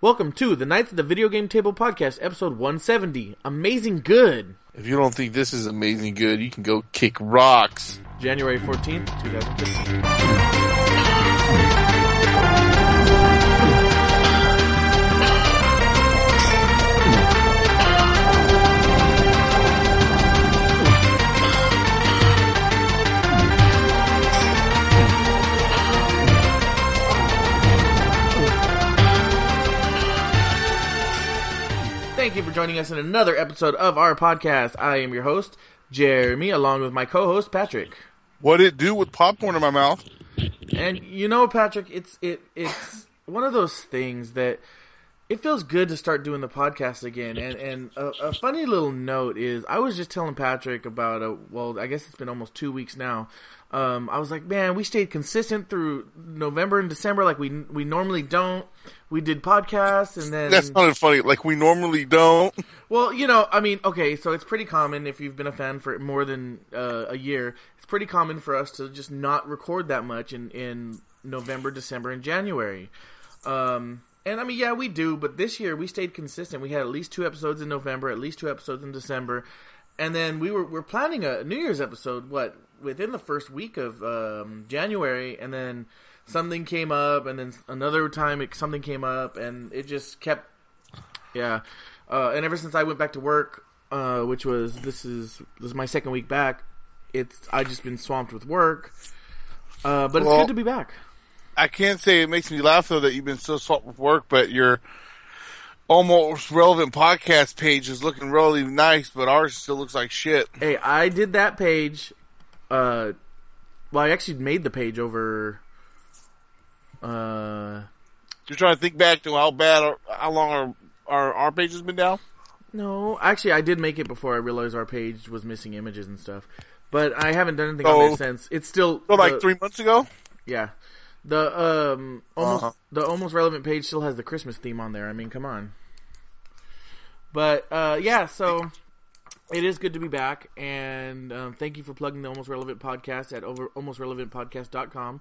Welcome to the Knights of the Video Game Table Podcast, episode 170. Amazing good. If you don't think this is amazing good, you can go kick rocks. January 14th, 2015. Thank you for joining us in another episode of our podcast. I am your host, Jeremy, along with my co-host, Patrick. What it do with popcorn in my mouth? And you know, Patrick, it's it it's one of those things that it feels good to start doing the podcast again. And and a, a funny little note is, I was just telling Patrick about a well, I guess it's been almost two weeks now. Um, I was like, man, we stayed consistent through November and December, like we we normally don't. We did podcasts, and then That sounded funny. Like we normally don't. well, you know, I mean, okay, so it's pretty common if you've been a fan for more than uh, a year. It's pretty common for us to just not record that much in in November, December, and January. Um, and I mean, yeah, we do, but this year we stayed consistent. We had at least two episodes in November, at least two episodes in December, and then we were we're planning a New Year's episode. What within the first week of um, January, and then something came up, and then another time it, something came up, and it just kept yeah. Uh, and ever since I went back to work, uh, which was this is this is my second week back, it's I just been swamped with work. Uh, but it's good to be back. I can't say it makes me laugh though that you've been so swamped with work, but your almost relevant podcast page is looking really nice, but ours still looks like shit. Hey, I did that page. Uh, well, I actually made the page over. Uh, You're trying to think back to how bad, or how long our our, our page has been down. no, actually, I did make it before I realized our page was missing images and stuff. But I haven't done anything on Oh. there since. It's still So like the- three months ago. Yeah, the um almost Uh-huh. the almost relevant page still has the Christmas theme on there. I mean, come on. But uh, yeah, so it is good to be back, and um, thank you for plugging the Almost Relevant podcast at over almostrelevantpodcast.com.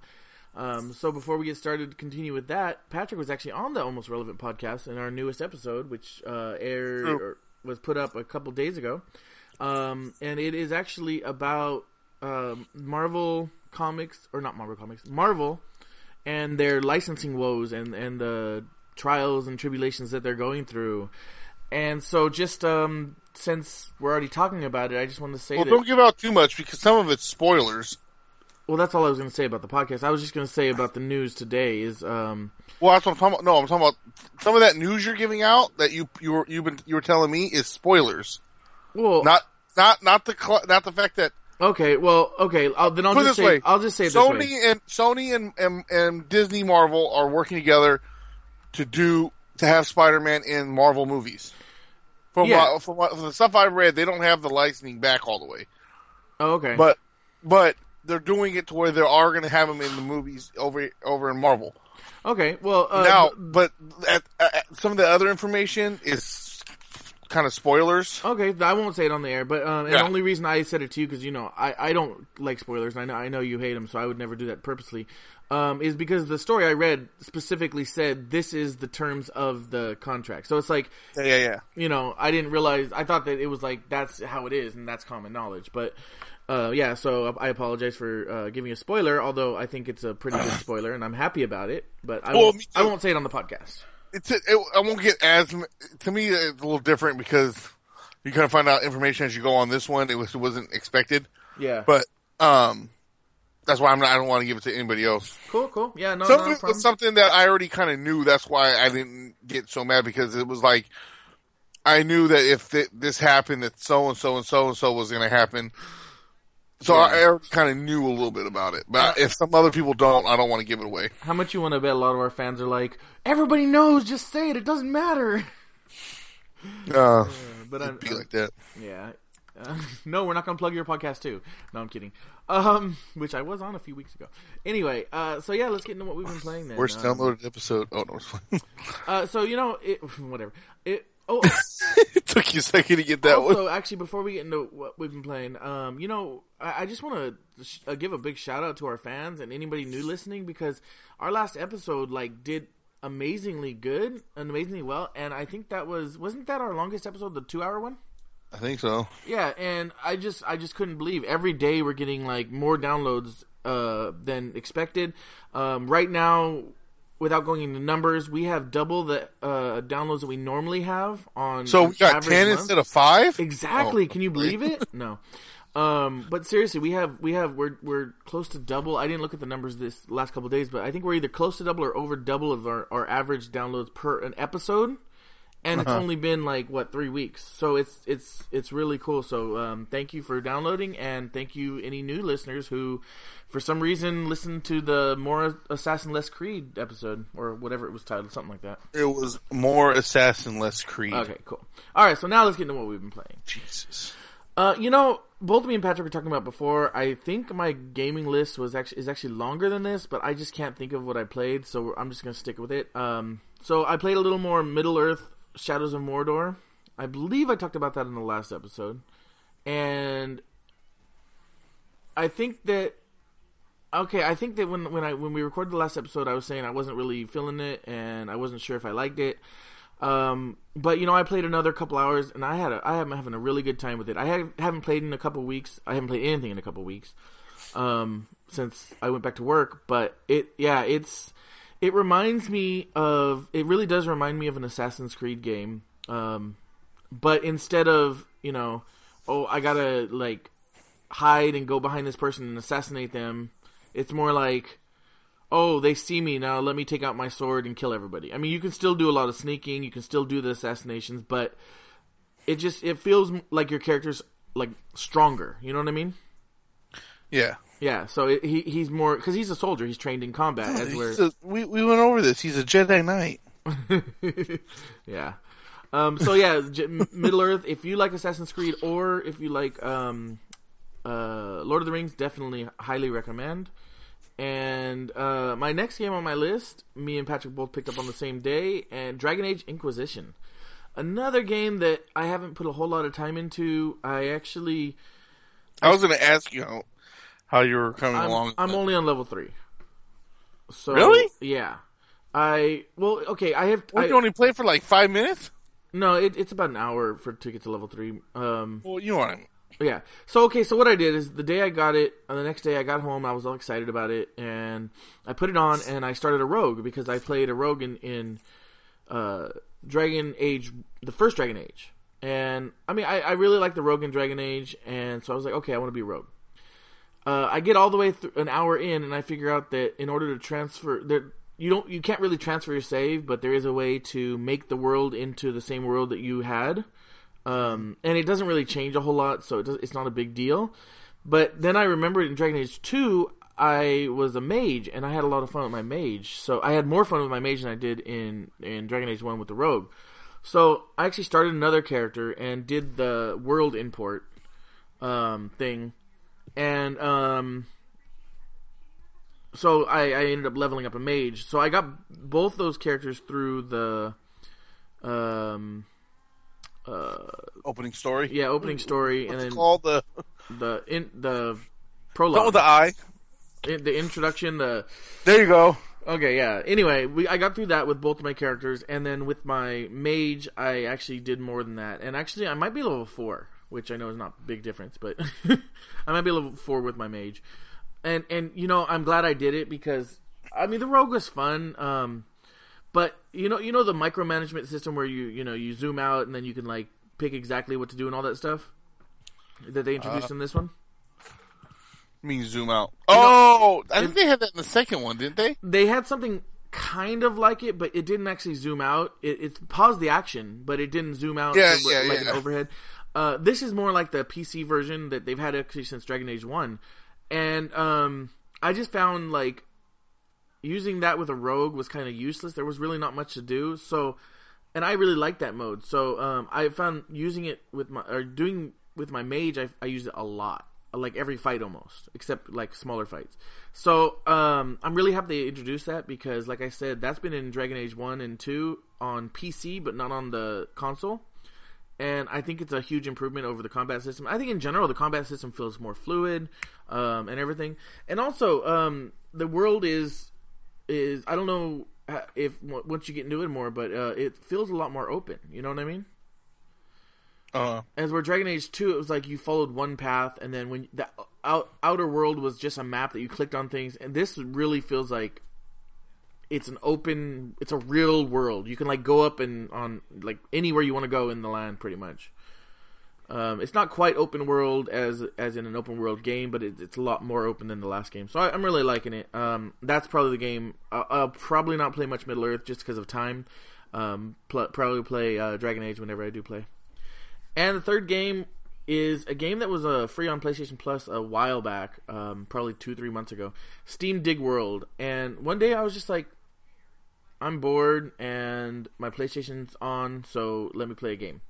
Um, so before we get started, to continue with that, Patrick was actually on the Almost Relevant podcast in our newest episode, which uh, aired or was put up a couple days ago, um, and it is actually about um, Marvel comics or not Marvel comics, Marvel, and their licensing woes and and the trials and tribulations that they're going through. And so, just um, since we're already talking about it, I just want to say Well, that. don't give out too much because some of it's spoilers. Well, that's all I was going to say about the podcast. I was just going to say about the news today is um, Well, that's what I'm talking about. No, I'm talking about some of that news you're giving out that you you were you've been you were telling me is spoilers. well, Not not not the cl- not the fact that okay, well, okay. I'll, then I'll put just say way. I'll just say Sony and Sony and, and and Disney Marvel are working together to do to have Spider-Man in Marvel movies. From Yeah. what, from, what, from the stuff I've read, they don't have the licensing back all the way, Oh, okay, but but they're doing it to where they are going to have them in the movies over over in Marvel. okay. Well, uh, now, but at, at, some of the other information is kind of spoilers. Okay, I won't say it on the air, but um, and Yeah. the only reason I said it to you because you know I, I don't like spoilers. And I know I know you hate them, so I would never do that purposely. Um, is because the story I read specifically said this is the terms of the contract. So it's like Yeah, yeah, yeah. you know I didn't realize I thought that it was like that's how it is and that's common knowledge. But uh, yeah, so I apologize for uh, giving a spoiler. Although I think it's a pretty good spoiler and I'm happy about it. But I Well, won't. I won't say it on the podcast. it's it, I won't get as to me it's a little different because you kind of find out information as you go on this one. It was it wasn't expected, Yeah, but um, that's why I'm not. I don't want to give it to anybody else. cool, cool. Yeah, no, Some no problem. something that I already kind of knew. That's why I didn't get so mad because it was like I knew that if th- this happened, that so and so and so and so was going to happen. So I already kind of knew a little bit about it. But if some other people don't, I don't want to give it away. How much you want to bet a lot of our fans are like, everybody knows, just say it, it doesn't matter. Uh, But I'm, be like that. yeah. Uh, no, we're not going to plug your podcast too. No, I'm kidding. Um, which I was on a few weeks ago. Anyway, uh, so yeah, let's get into what we've been playing then. Worst Um, downloaded episode. Oh no, uh, so you know, it, whatever. It. Oh, it took you a second to get that one. also, actually, before we get into what we've been playing, um, you know, I, I just want to sh- uh, give a big shout out to our fans and anybody new listening because our last episode like did amazingly good and amazingly well. And I think that was wasn't that our longest episode, the two hour one? I think so. Yeah, and I just I just couldn't believe every day we're getting like more downloads uh, than expected. Um, right now, without going into numbers, we have double the uh, downloads that we normally have on. So we got ten month. instead of five. Exactly. Oh. Can you believe it? No. Um, but seriously, we have we have we're we're close to double. I didn't look at the numbers this last couple of days, but I think we're either close to double or over double of our, our average downloads per an episode. And it's Uh-huh. only been like what three weeks, so it's it's it's really cool. So um, thank you for downloading, and thank you any new listeners who, for some reason, listened to the more Assassin Less Creed episode or whatever it was titled, something like that. It was more assassin, less Creed. Okay, cool. All right, so now let's get into what we've been playing. Jesus. Uh, you know, both me and Patrick were talking about before. I think my gaming list was actually is actually longer than this, but I just can't think of what I played, so I'm just gonna stick with it. Um, so I played a little more Middle Earth: Shadows of Mordor. I believe I talked about that in the last episode, and I think that okay, I think that when when I when we recorded the last episode, I was saying I wasn't really feeling it, and I wasn't sure if I liked it. Um, but you know, I played another couple hours, and I had a, I am having a really good time with it. I have, haven't played in a couple weeks. I haven't played anything in a couple weeks um, since I went back to work. But it, yeah, it's it reminds me of it really does remind me of an Assassin's Creed game. Um, but instead of you know, oh, I gotta like hide and go behind this person and assassinate them, it's more like oh, they see me now. Let me take out my sword and kill everybody. I mean, you can still do a lot of sneaking. You can still do the assassinations, but it just it feels like your character's like stronger. You know what I mean? Yeah. Yeah. So it, he he's more because he's a soldier. He's trained in combat. Where He's a- we we went over this. He's a Jedi Knight. yeah. Um, so yeah, J- Middle Earth. If you like Assassin's Creed, or if you like um, uh, Lord of the Rings, definitely highly recommend. And uh, my next game on my list, me and Patrick both picked up on the same day, and Dragon Age Inquisition. Another game that I haven't put a whole lot of time into. I actually, I was going to ask you how, how you were coming I'm, along. I'm only on level three. So Really? Yeah. I well, okay. I have. What, I, you only played for like five minutes? no, it, it's about an hour for to get to level three. Um, Well, you want him. Yeah. So okay, so what I did is the day I got it, uh, the next day I got home, I was all excited about it, and I put it on and I started a rogue because I played a rogue in, in uh, Dragon Age, the first Dragon Age, and I mean I, I really like the rogue in Dragon Age, and so I was like, okay, I want to be a rogue. Uh, I get all the way through an hour in, and I figure out that in order to transfer, there you don't you can't really transfer your save, but there is a way to make the world into the same world that you had um, and it doesn't really change a whole lot, so it does, it's not a big deal. But then I remembered in Dragon Age Two, I was a mage, and I had a lot of fun with my mage. So I had more fun with my mage than I did in in Dragon Age One with the rogue. So I actually started another character and did the world import um, thing, and um, so I, I ended up leveling up a mage. So I got both those characters through the um, uh, Opening story. yeah, opening story, and then called the the in the prologue, with the eye. in- the introduction, the There you go. okay, yeah. Anyway, we I got through that with both of my characters, and then with my mage, I actually did more than that, and actually, I might be level four, which I know is not a big difference, but I might be level four with my mage, and and you know, I'm glad I did it because I mean the rogue was fun. Um, but you know, you know the micromanagement system where you you know you zoom out and then you can like pick exactly what to do and all that stuff that they introduced in this one. I mean, zoom out. Oh, I think they had that in the second one, didn't they? They had something kind of like it, but it didn't actually zoom out. It, it paused the action, but it didn't zoom out Yeah, to, yeah, like yeah. an overhead. Uh, this is more like the PC version that they've had actually since Dragon Age One, and um, I just found like using that with a rogue was kind of useless. There was really not much to do. So, and I really like that mode. So um, I found using it with my or doing with my mage, I, I use it a lot, like every fight almost, except like smaller fights. So um, I'm really happy they introduced that because, like I said, that's been in Dragon Age One and Two on PC, but not on the console. And I think it's a huge improvement over the combat system. I think in general the combat system feels more fluid um, and everything. And also, um, the world is is I don't know if once you get into it more, but uh, it feels a lot more open. You know what I mean? Uh, As where Dragon Age Two, it was like you followed one path, and then when the out, outer world was just a map that you clicked on things, and this really feels like it's an open, it's a real world. You can like go up and on like anywhere you want to go in the land, pretty much. Um, it's not quite open world as as in an open world game, but it, it's a lot more open than the last game. So I, I'm really liking it. Um, that's probably the game. I'll, I'll probably not play much Middle Earth just because of time. Um, pl- probably play uh, Dragon Age whenever I do play. And the third game is a game that was uh, free on PlayStation Plus a while back, um, probably two three months ago. Steam Dig World. And one day I was just like, I'm bored and my PlayStation's on, so let me play a game.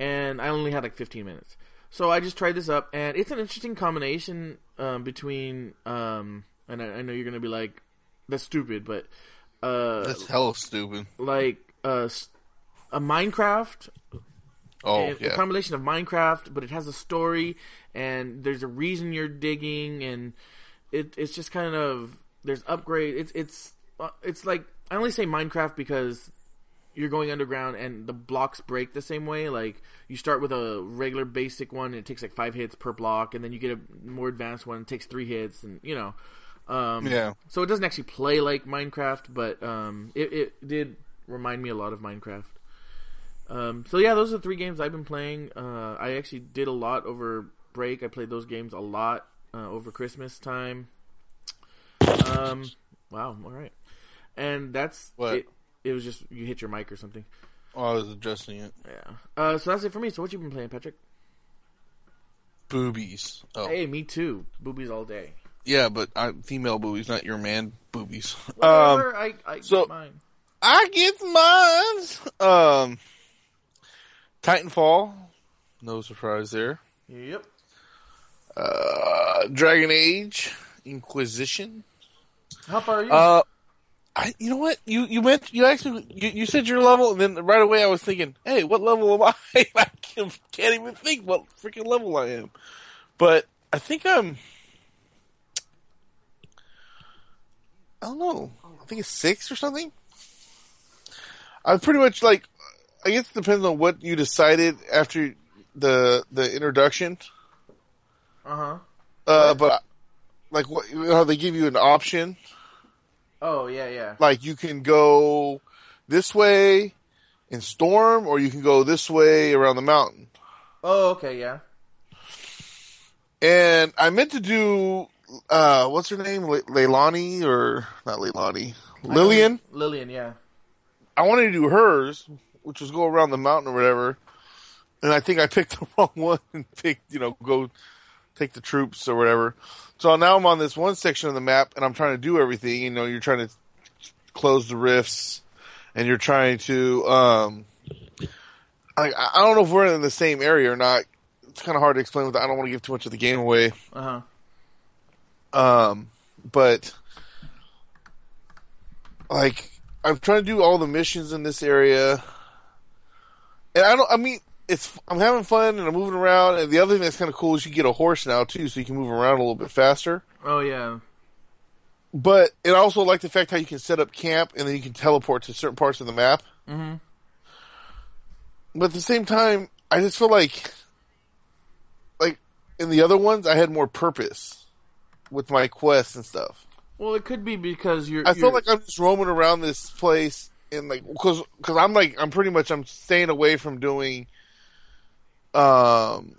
And I only had like 15 minutes. So I just tried this up, and it's an interesting combination um, between. Um, and I, I know you're gonna be like, "That's stupid," but uh, that's hella stupid. like uh, a Minecraft Oh and a yeah, combination of Minecraft, but it has a story and there's a reason you're digging, and it it's just kind of there's upgrade. It's it's uh, it's like I only say Minecraft because you're going underground and the blocks break the same way. Like you start with a regular basic one, and it takes like five hits per block, and then you get a more advanced one, it takes three hits, and you know. Um, yeah. so it doesn't actually play like Minecraft, but um, it, it did remind me a lot of Minecraft. Um, so yeah, those are the three games I've been playing. Uh, I actually did a lot over break. I played those games a lot uh, over Christmas time. Um, wow, all right, and that's What? it. It was just you hit your mic or something. Oh, I was adjusting it. Yeah. Uh, so that's it for me. So what you been playing, Patrick? Boobies. Oh, Hey, me too. Boobies all day. yeah, but I, female boobies, not your man boobies. Um, I I so- get mine. I get mines. Um, Titanfall, no surprise there. Yep. Uh, Dragon Age, Inquisition. How far are you? Uh, I, you know what? You you meant you actually you, you said your level, and then right away I was thinking, hey, what level am I? I can't can't even think what freaking level I am. But I think I'm. I don't know. I think it's six or something. I'm pretty much like. I guess it depends on what you decided after the the introduction. Uh huh. Uh, but like what how they give you an option Oh yeah, yeah. like you can go this way in storm or you can go this way around the mountain Oh okay, yeah. and i meant to do uh what's her name Le- leilani or not leilani lillian Lillian, yeah. i wanted to do hers which was go around the mountain or whatever and i think i picked the wrong one and picked you know go take the troops or whatever so now i'm on this one section of the map and i'm trying to do everything you know you're trying to close the rifts and you're trying to um I, I don't know if we're in the same area or not. It's kind of hard to explain without. I don't want to give too much of the game away. Uh huh. Um, but like I'm trying to do all the missions in this area, and I don't. I mean, it's I'm having fun and I'm moving around. And the other thing that's kind of cool is you get a horse now too, so you can move around a little bit faster. Oh yeah. But it also like the fact how you can set up camp and then you can teleport to certain parts of the map. Mm-hmm. But at the same time, I just feel like, like in the other ones, I had more purpose with my quests and stuff. Well, it could be because you're. I you're, feel like I'm just roaming around this place and like because because I'm like I'm pretty much I'm staying away from doing um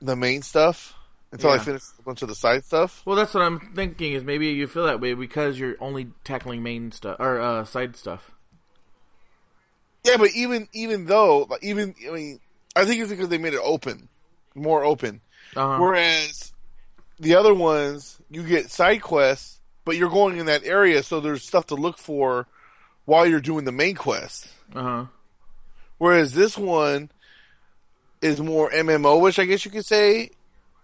the main stuff until I finish a bunch of the side stuff. Well, that's what I'm thinking. Is maybe you feel that way because you're only tackling main stuff or uh, side stuff. Yeah, but even even though like even I mean I think it's because they made it open, more open. Uh-huh. Whereas the other ones, you get side quests, but you're going in that area, so there's stuff to look for while you're doing the main quest. Uh huh. Whereas this one is more MMO-ish, I guess you could say.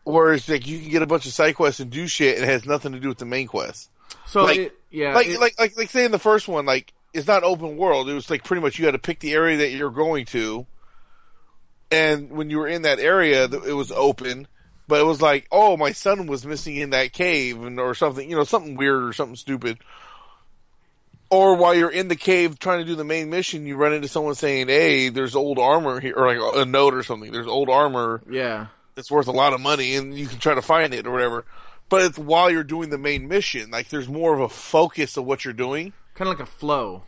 Whereas like you can get a bunch of side quests and do shit, and it has nothing to do with the main quest. So Like- it, yeah, like it- like like like say in the first one, like it's not open world. It was like pretty much you had to pick the area that you're going to, and when you were in that area, it was open. But it was like, oh, my son was missing in that cave, and or something, you know, something weird or something stupid. Or while you're in the cave trying to do the main mission, you run into someone saying, "Hey, there's old armor here," or like a note or something. There's old armor Yeah. that's worth a lot of money, and you can try to find it or whatever. But it's while you're doing the main mission, like there's more of a focus of what you're doing. Kind of like a flow.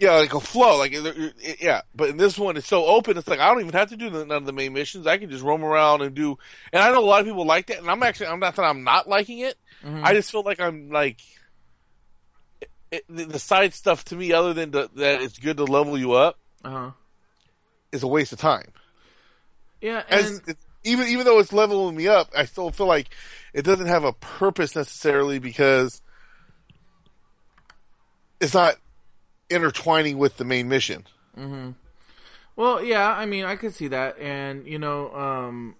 Yeah, like a flow, like yeah. But in this one, it's so open. It's like I don't even have to do none of the main missions. I can just roam around and do. And I know a lot of people like that, and I'm actually I'm not that I'm not liking it. Mm-hmm. I just feel like I'm like it, the side stuff to me, other than the, that it's good to level you up, Uh huh. is a waste of time. Yeah, and it's, even even though it's leveling me up, I still feel like it doesn't have a purpose necessarily because it's not intertwining with the main mission. Mm-hmm. well, yeah. I mean, I could see that, and you know, um,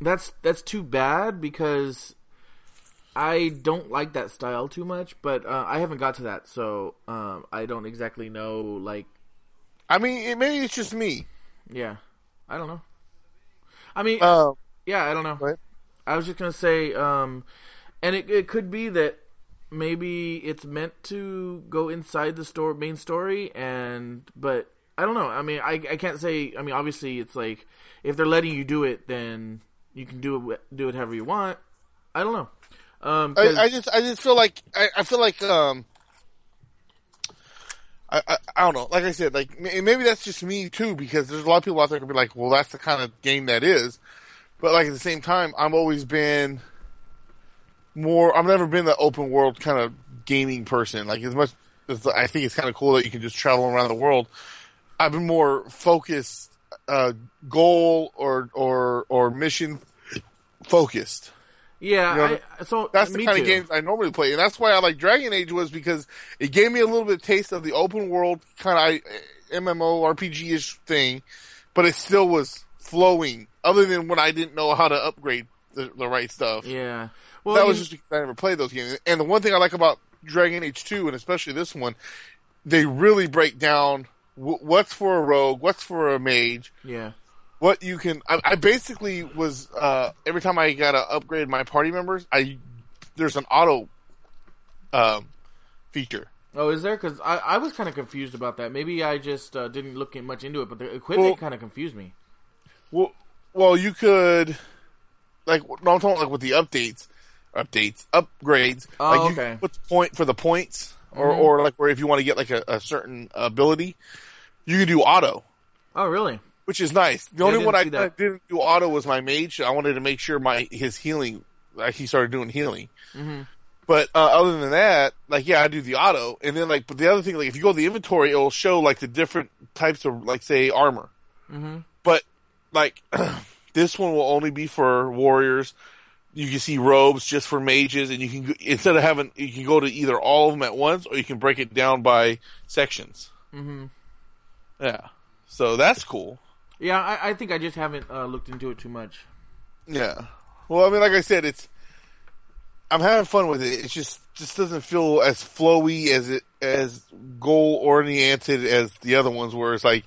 that's that's too bad because I don't like that style too much. But uh, I haven't got to that, so um, I don't exactly know. Like, I mean, it, maybe it's just me. yeah, I don't know. I mean, Um, yeah, I don't know. Ahead. I was just gonna say, um, and it, it could be that maybe it's meant to go inside the store main story, and but I don't know. I mean, I I can't say. I mean, obviously, it's like if they're letting you do it, then you can do it do it however you want. I don't know. Um, I, I just I just feel like I, I feel like um I, I I don't know. Like I said, like maybe that's just me too because there's a lot of people out there who be like, well, that's the kind of game that is. But like at the same time, I've always been more. I've never been the open world kind of gaming person. Like as much as I think it's kind of cool that you can just travel around the world. I've been more focused, uh, goal or or or mission focused. Yeah. you know, I, so That's the kind too. of games I normally play, and that's why I like Dragon Age was because it gave me a little bit of taste of the open world kind of eh, MMO RPG ish thing, but it still was flowing. Other than when I didn't know how to upgrade the, the right stuff, Yeah. Well, that was just because I never played those games. And the one thing I like about Dragon Age Two, and especially this one, they really break down w- what's for a rogue, what's for a mage, yeah. What you can. I, I basically was uh, every time I got to upgrade my party members, I there's an auto um, feature. Oh, is there? Because I, I was kind of confused about that. Maybe I just uh, didn't look much into it, but the equipment Well- kind of confused me. Well, well, you could like no, I'm talking like with the updates, updates, upgrades. Oh, like okay. Mm-hmm. the point for the points, or or like where if you want to get like a, a certain ability, you can do auto. Oh, really? Which is nice. The I only didn't one I that. didn't do auto was my mage. I wanted to make sure my his healing, like he started doing healing. Mm-hmm. But uh, other than that, like yeah, I do the auto, and then like, but the other thing, like if you go to the inventory, it'll show like the different types of like say armor. Mm-hmm. But like this one will only be for warriors. You can see robes just for mages, and you can instead of having you can go to either all of them at once, or you can break it down by sections. Mm-hmm. Yeah, so that's cool. Yeah, I, I think I just haven't uh, looked into it too much. Yeah. Well, I mean, like I said, it's I'm having fun with it. It just just doesn't feel as flowy as it as goal oriented as the other ones, where it's like,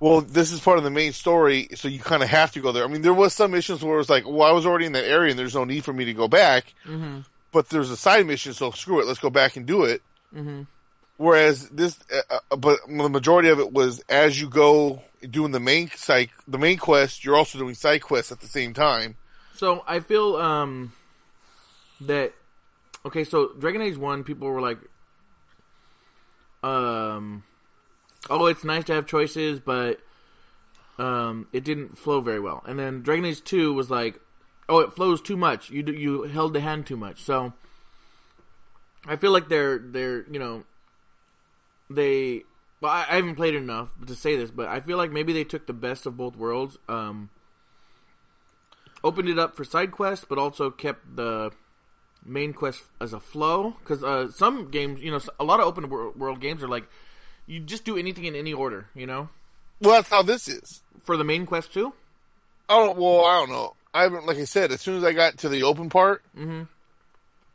well, this is part of the main story, so you kind of have to go there. I mean, there was some missions where it was like, well, I was already in that area, and there's no need for me to go back. Mm-hmm. But there's a side mission, so screw it, let's go back and do it. Mm-hmm. Whereas this, uh, uh, but the majority of it was as you go doing the main side, the main quest, you're also doing side quests at the same time. So I feel um that okay. So Dragon Age One, people were like, um, oh, it's nice to have choices, but um, it didn't flow very well. And then Dragon Age Two was like, oh, it flows too much. You you held the hand too much. So I feel like they're they're you know they. Well, I, I haven't played it enough to say this, but I feel like maybe they took the best of both worlds. Um, opened it up for side quests, but also kept the main quest as a flow. Because uh, some games, you know, a lot of open world games are like you just do anything in any order. You know, Well, that's how this is. for the main quest too. I don't. Well, I don't know. I haven't. Like I said, as soon as I got to the open part, Mhm.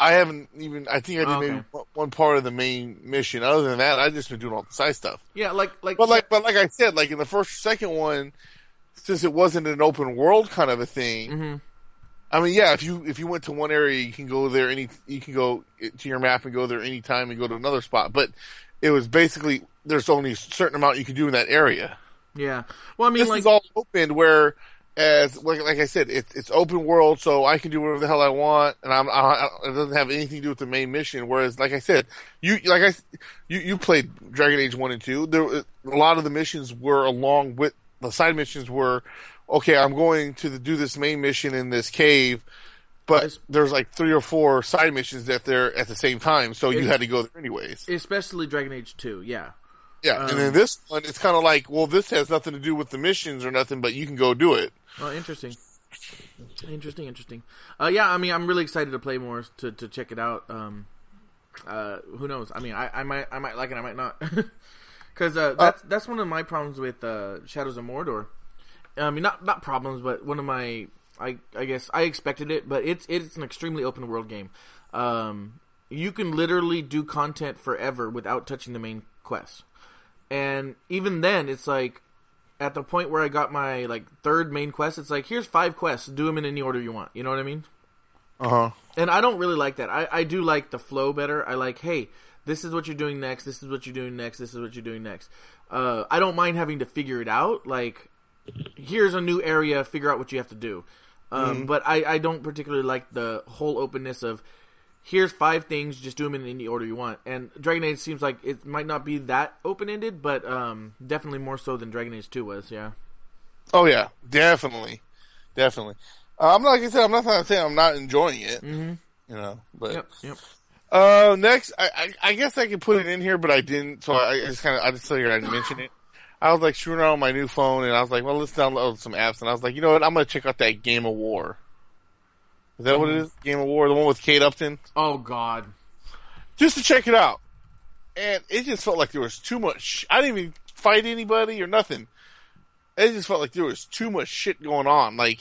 I haven't even. I think I did Oh, maybe okay. one- one part of the main mission. Other than that, I just been doing all the side stuff. Yeah, like like But like, but like I said, like in the first, second one, since it wasn't an open world kind of a thing, Mhm. I mean, yeah, if you if you went to one area, you can go there any you can go to your map and go there anytime and go to another spot. But it was basically there's only a certain amount you can do in that area. Yeah. Well, I mean, This like is all open where. As like, like I said, it's it's open world, so I can do whatever the hell I want, and I'm I, it doesn't have anything to do with the main mission. Whereas, like I said, you like I you you played Dragon Age one and two. There a lot of the missions were along with the side missions were okay. I'm going to the, do this main mission in this cave, but there's like three or four side missions that they're at the same time, so you had to go there anyways. especially Dragon Age Two. Yeah. Yeah, and then um, this one, it's kind of like, well, this has nothing to do with the missions or nothing, but you can go do it. Oh, interesting. Interesting, interesting. Uh, yeah, I mean, I'm really excited to play more to to check it out. Um, uh, who knows? I mean, I, I might I might like it, I might not, because uh, that's that's one of my problems with uh, Shadows of Mordor. I mean, not not problems, but one of my I I guess I expected it, but it's it's an extremely open world game. Um, you can literally do content forever without touching the main quest, and even then, it's like at the point where I got my like third main quest, it's like here's five quests, do them in any order you want. You know what I mean? Uh huh. And I don't really like that. I, I do like the flow better. I like, hey, this is what you're doing next. This is what you're doing next. This is what you're doing next. Uh, I don't mind having to figure it out. Like, here's a new area. Figure out what you have to do. Um, But I, I don't particularly like the whole openness of here's five things. Just do them in any order you want. And Dragon Age seems like it might not be that open ended, but um, definitely more so than Dragon Age Two was. Yeah. Oh yeah, definitely, definitely. Uh, I'm not like I said, I'm not trying to say I'm not enjoying it. Mm-hmm. You know, but Yep. Yep. uh, next, I, I I guess I could put it in here, but I didn't. So I, I just kind of I just figured I'd mention it. I was like screwing around on my new phone, and I was like, well, let's download some apps, and I was like, you know what, I'm gonna check out that Game of War. Is that what it is? Game of War, the one with Kate Upton, Oh God. just to check it out. And it just felt like there was too much. I didn't even fight anybody or nothing. It just felt like there was too much shit going on. Like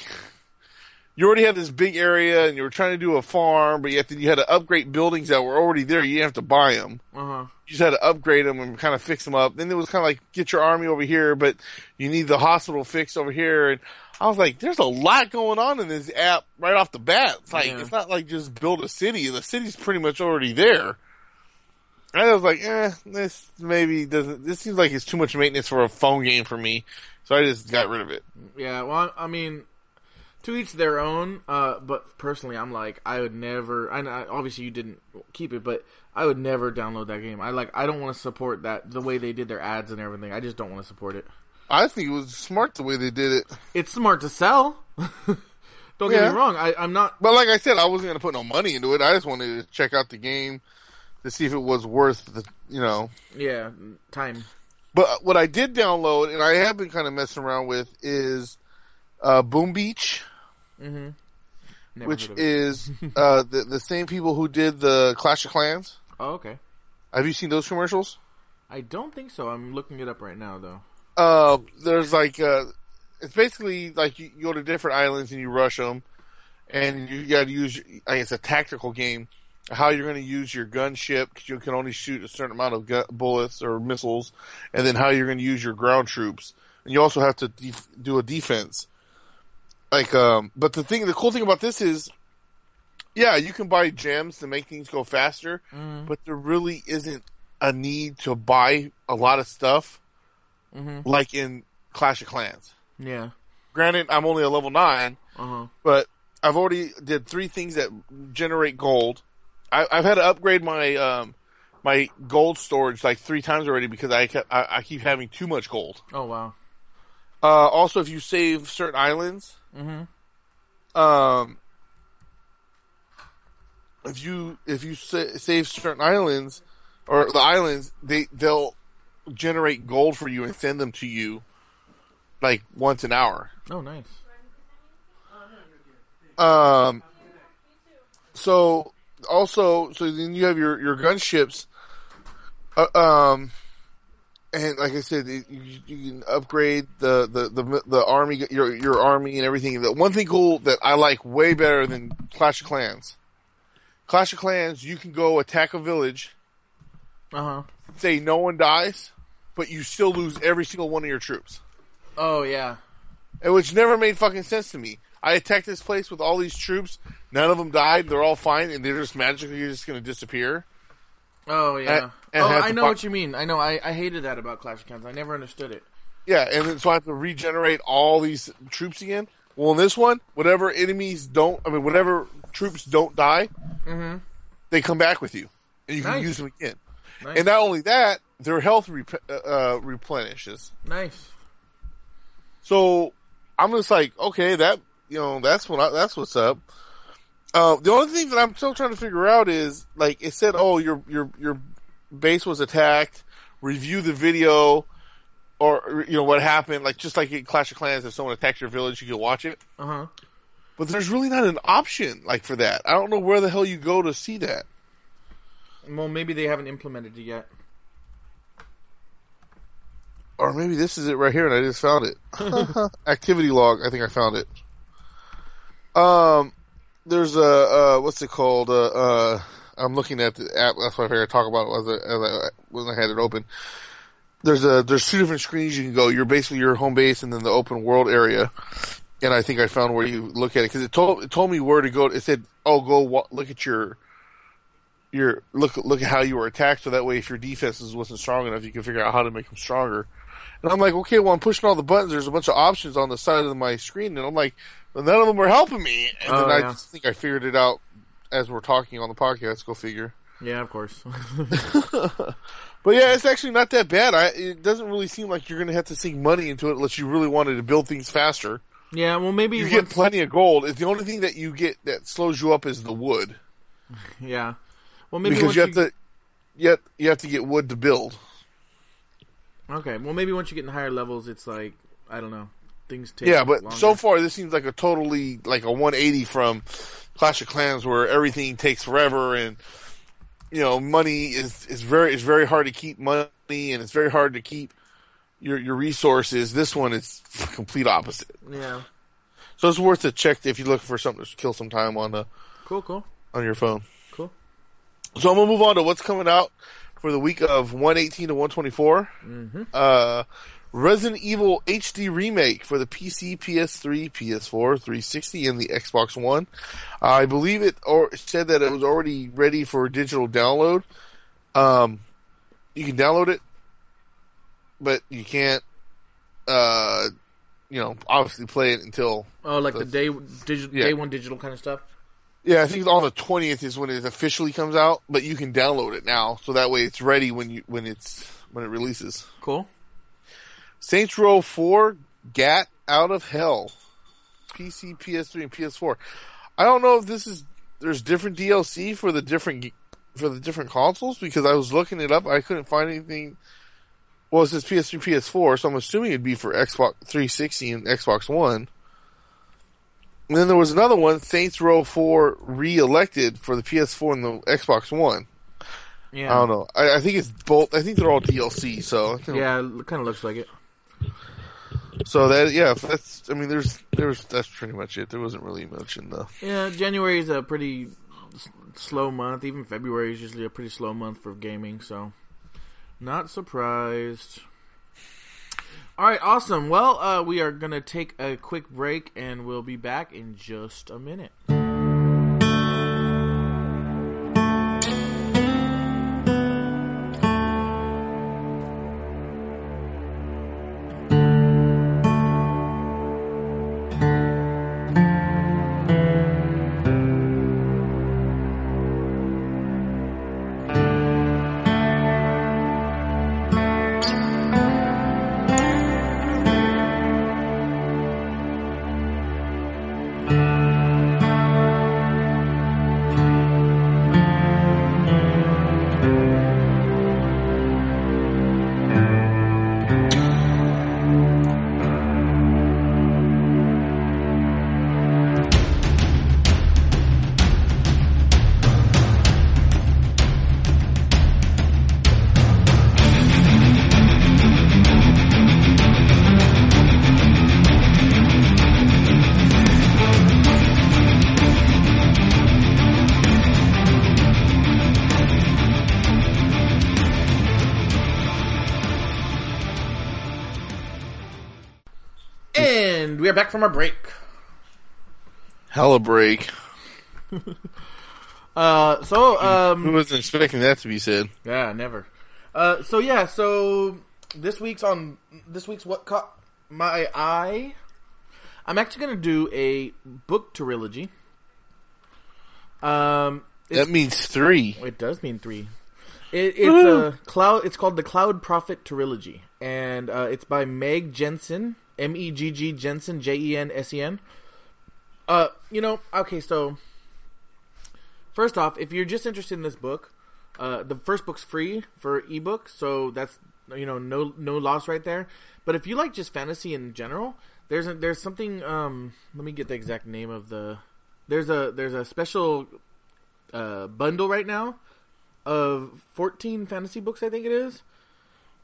you already had this big area, and you were trying to do a farm, but yet then you had to upgrade buildings that were already there. You didn't have to buy them. Uh huh. You just had to upgrade them and kind of fix them up. Then it was kind of like get your army over here, but you need the hospital fixed over here. And I was like, there's a lot going on in this app right off the bat. It's like Yeah. it's not like just build a city. The city's pretty much already there. And I was like, eh, this maybe doesn't. This seems like it's too much maintenance for a phone game for me. So I just got rid of it. Yeah, well, I mean, to each their own. Uh, but personally, I'm like, I would never. I know, obviously you didn't keep it, but I would never download that game. I like, I don't want to support that the way they did their ads and everything. I just don't want to support it. I think it was smart the way they did it. It's smart to sell. don't get me wrong. I, I'm not. But like I said, I wasn't going to put no money into it. I just wanted to check out the game to see if it was worth the, you know. Yeah, time. But what I did download, and I have been kind of messing around with, is uh, Boom Beach, Mm-hmm. Which heard of it. is uh, the the same people who did the Clash of Clans. Oh, okay. Have you seen those commercials? I don't think so. I'm looking it up right now, though. Uh, there's like uh, it's basically like you, you go to different islands and you rush them, and you got to use. I guess a tactical game. How you're going to use your gunship because you can only shoot a certain amount of gu- bullets or missiles, and then how you're going to use your ground troops, and you also have to def- do a defense. Like, um, but the thing, the cool thing about this is, yeah, you can buy gems to make things go faster, Mm-hmm. but there really isn't a need to buy a lot of stuff Mhm. like in Clash of Clans. Yeah. Granted, I'm only a level nine, Uh huh. but I've already did three things that generate gold. I, I've had to upgrade my um, my gold storage like three times already because I, kept, I I keep having too much gold. Oh wow. Uh, also, if you save certain islands, Mm-hmm. um, if you if you sa- save certain islands or the islands, they they'll generate gold for you and send them to you like once an hour. Oh nice. Um. So also, so then you have your your gunships. Uh, um, and like I said, you, you can upgrade the, the, the the army, your your army and everything. The one thing cool that I like way better than Clash of Clans. Clash of Clans, you can go attack a village, Uh huh. Say no one dies, but you still lose every single one of your troops. Oh yeah. and which never made fucking sense to me. I attacked this place with all these troops. None of them died. They're all fine, and they're just magically just going to disappear. Oh yeah. And- and oh, I know fi- what you mean. I know. I, I hated that about Clash of Clans. I never understood it. Yeah, and then so I have to regenerate all these troops again. Well, in this one, whatever enemies don't, I mean, whatever troops don't die, they come back with you, and you can Mm-hmm. Nice. use them again. Nice. And not only that, their health rep- uh, uh, replenishes. nice. So I'm just like, okay, that you know, that's what I, that's what's up. Uh, the only thing that I'm still trying to figure out is like it said, oh, your your your base was attacked. Review the video, or you know what happened. Like just like in Clash of Clans, if someone attacks your village, you can watch it. Uh huh. But there's really not an option like for that. I don't know where the hell you go to see that. Well, maybe they haven't implemented it yet. Or maybe this is it right here, and I just found it. Activity log. I think I found it. Um, there's a uh, what's it called? Uh, uh, I'm looking at the app. That's why I figured I'd talk about it as I, as I, when I had it open. There's a there's two different screens you can go. You're basically your home base and then the open world area. And I think I found where you look at it because it told it told me where to go. It said, "Oh, go wa- look at your your look look at how you were attacked." So that way, if your defenses wasn't strong enough, you can figure out how to make them stronger. And I'm like, okay, well, I'm pushing all the buttons. There's a bunch of options on the side of my screen, and I'm like, well, none of them were helping me. And Oh, then I yeah. just think I figured it out as we're talking on the podcast. Go figure. Yeah, of course. But yeah, it's actually not that bad. I, it doesn't really seem like you're going to have to sink money into it unless you really wanted to build things faster. yeah. Well, maybe You once, get plenty of gold. It's the only thing that you get that slows you up is the wood Yeah. Well, maybe because you have to. Yet you have to get wood to build. Okay. Well, maybe once you get in higher levels, it's like I don't know. Things take. Yeah, but longer. so far this seems like a totally like a 180 from Clash of Clans, where everything takes forever and you know money is is very it's very hard to keep money and it's very hard to keep your your resources. This one is complete opposite. Yeah. So it's worth a check if you're looking for something to kill some time on the Cool. Cool. on your phone. So I'm gonna move on to what's coming out for the week of 118 to 124. Uh, Resident Evil HD remake for the PC, PS3, PS4, 360, and the Xbox One. I believe it or said that it was already ready for digital download. Um, you can download it, but you can't. Uh, you know, obviously play it until Oh, like the day digital Yeah. day one digital kind of stuff. Yeah, I think on the twentieth is when it officially comes out, but you can download it now, so that way it's ready when you when it's when it releases. Cool. Saints Row Four, Gat Out of Hell, PC, PS3, and PS4. I don't know if this is there's different DLC for the different for the different consoles because I was looking it up, I couldn't find anything. Well, it says PS3, PS4, so I'm assuming it'd be for Xbox 360 and Xbox One. And then there was another one, Saints Row 4 re-elected for the PS4 and the Xbox One. Yeah. I don't know. I, I think it's both. I think they're all DLC. So Yeah, it kind of looks like it. So that yeah, that's. I mean, there's there's that's pretty much it. There wasn't really much in the. Yeah, January is a pretty s- slow month. Even February is usually a pretty slow month for gaming, so not surprised. All right, awesome. Well, uh, we are gonna take a quick break, and we'll be back in just a minute. Are back from our break. Hella break. Uh, so um, Who wasn't expecting that to be said? Yeah, never. Uh, so yeah, so this week's on this week's what caught my eye. I'm actually gonna do a book trilogy. Um, That means three. it does mean three. It, it's a cloud. It's called the Cloud Prophet trilogy, and uh, it's by Meg Jensen, M E G G Jensen, J E N S E N. Uh, you know, okay, so first off, if you're just interested in this book, uh, the first book's free for ebook, so that's you know no no loss right there. But if you like just fantasy in general, there's a, there's something. Um, let me get the exact name of the. There's a there's a special uh, bundle right now of 14 fantasy books, I think it is,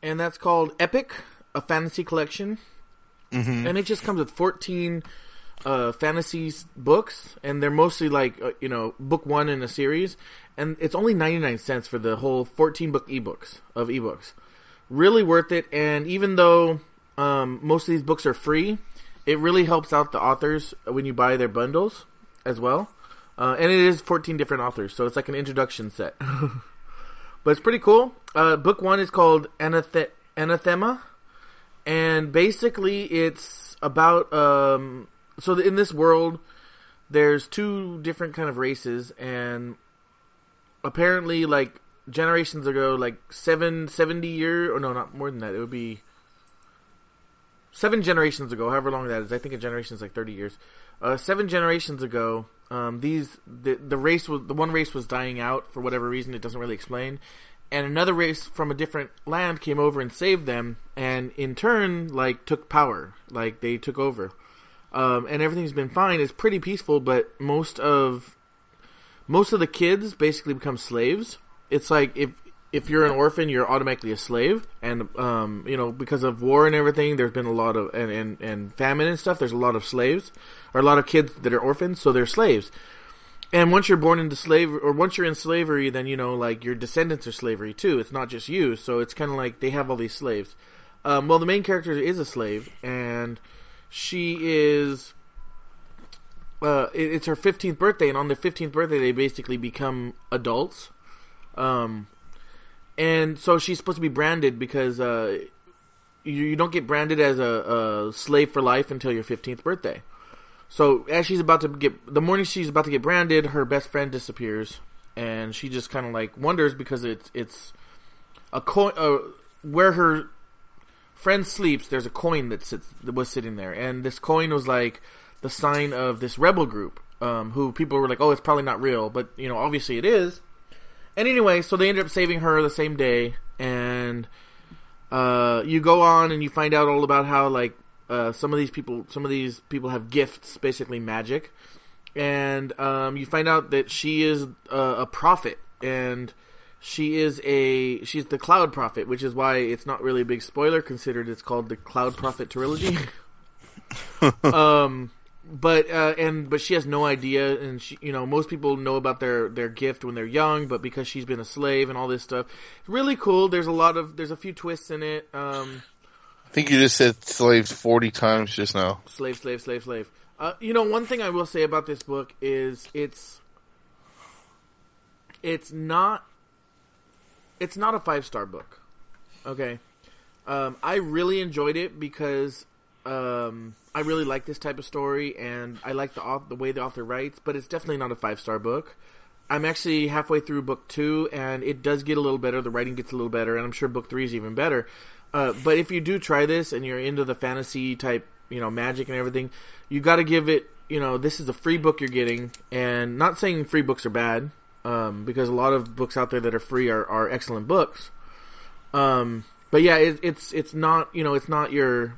and that's called Epic, a fantasy collection, and it just comes with 14 uh, fantasy books, and they're mostly like uh, you know book one in a series, and it's only 99 cents for the whole 14 book ebooks of ebooks. Really worth it, and even though um, most of these books are free, it really helps out the authors when you buy their bundles as well. Uh, and it is 14 different authors, so it's like an introduction set. but it's pretty cool. Uh, book one is called Anathe- Anathema, and basically it's about um, so in this world there's two different kind of races, and apparently like generations ago, like seven, 70 year or no, not more than that. It would be seven generations ago, however long that is. I think a generation is like 30 years. Uh, seven generations ago, um, these the the race was the one race was dying out for whatever reason. It doesn't really explain. And another race from a different land came over and saved them, and in turn, like took power, like they took over, um, and everything's been fine. It's pretty peaceful, but most of most of the kids basically become slaves. It's like if if you're an orphan, you're automatically a slave, and um, you know because of war and everything, there's been a lot of and, and and famine and stuff. There's a lot of slaves, or a lot of kids that are orphans, so they're slaves. And once you're born into slavery, or once you're in slavery, then you know like your descendants are slavery too. It's not just you, so it's kind of like they have all these slaves. Um, well, the main character is a slave, and she is uh, it, it's her 15th birthday, and on their 15th birthday, they basically become adults. Um, and so she's supposed to be branded because uh, you, you don't get branded as a, a slave for life until your 15th birthday. So as she's about to get the morning she's about to get branded, her best friend disappears, and she just kind of like wonders because it's it's a coin uh, where her friend sleeps. There's a coin that sits that was sitting there, and this coin was like the sign of this rebel group. Um, who people were like, oh, it's probably not real, but you know, obviously it is. And anyway, so they ended up saving her the same day, and uh, you go on and you find out all about how like uh, some of these people, some of these people have gifts, basically magic, and um, you find out that she is a, a prophet, and she is a she's the Cloud Prophet, which is why it's not really a big spoiler considered it's called the Cloud Prophet trilogy. um, but uh, and but she has no idea, and she you know most people know about their their gift when they're young, but because she's been a slave and all this stuff, really cool. There's a lot of there's a few twists in it. Um, I think you just said slaves 40 times just now. slave, slave, slave, slave. Uh, you know, one thing I will say about this book is it's it's not it's not a five star book. Okay, um, I really enjoyed it because um, I really like this type of story and I like the the way the author writes, but it's definitely not a five star book. I'm actually halfway through book two, and it does get a little better. The writing gets a little better, and I'm sure book three is even better. Uh, but if you do try this and you're into the fantasy type, you know, magic and everything, you got to give it. You know, this is a free book you're getting, and not saying free books are bad, um, because a lot of books out there that are free are, are excellent books. Um, but yeah, it, it's it's not you know it's not your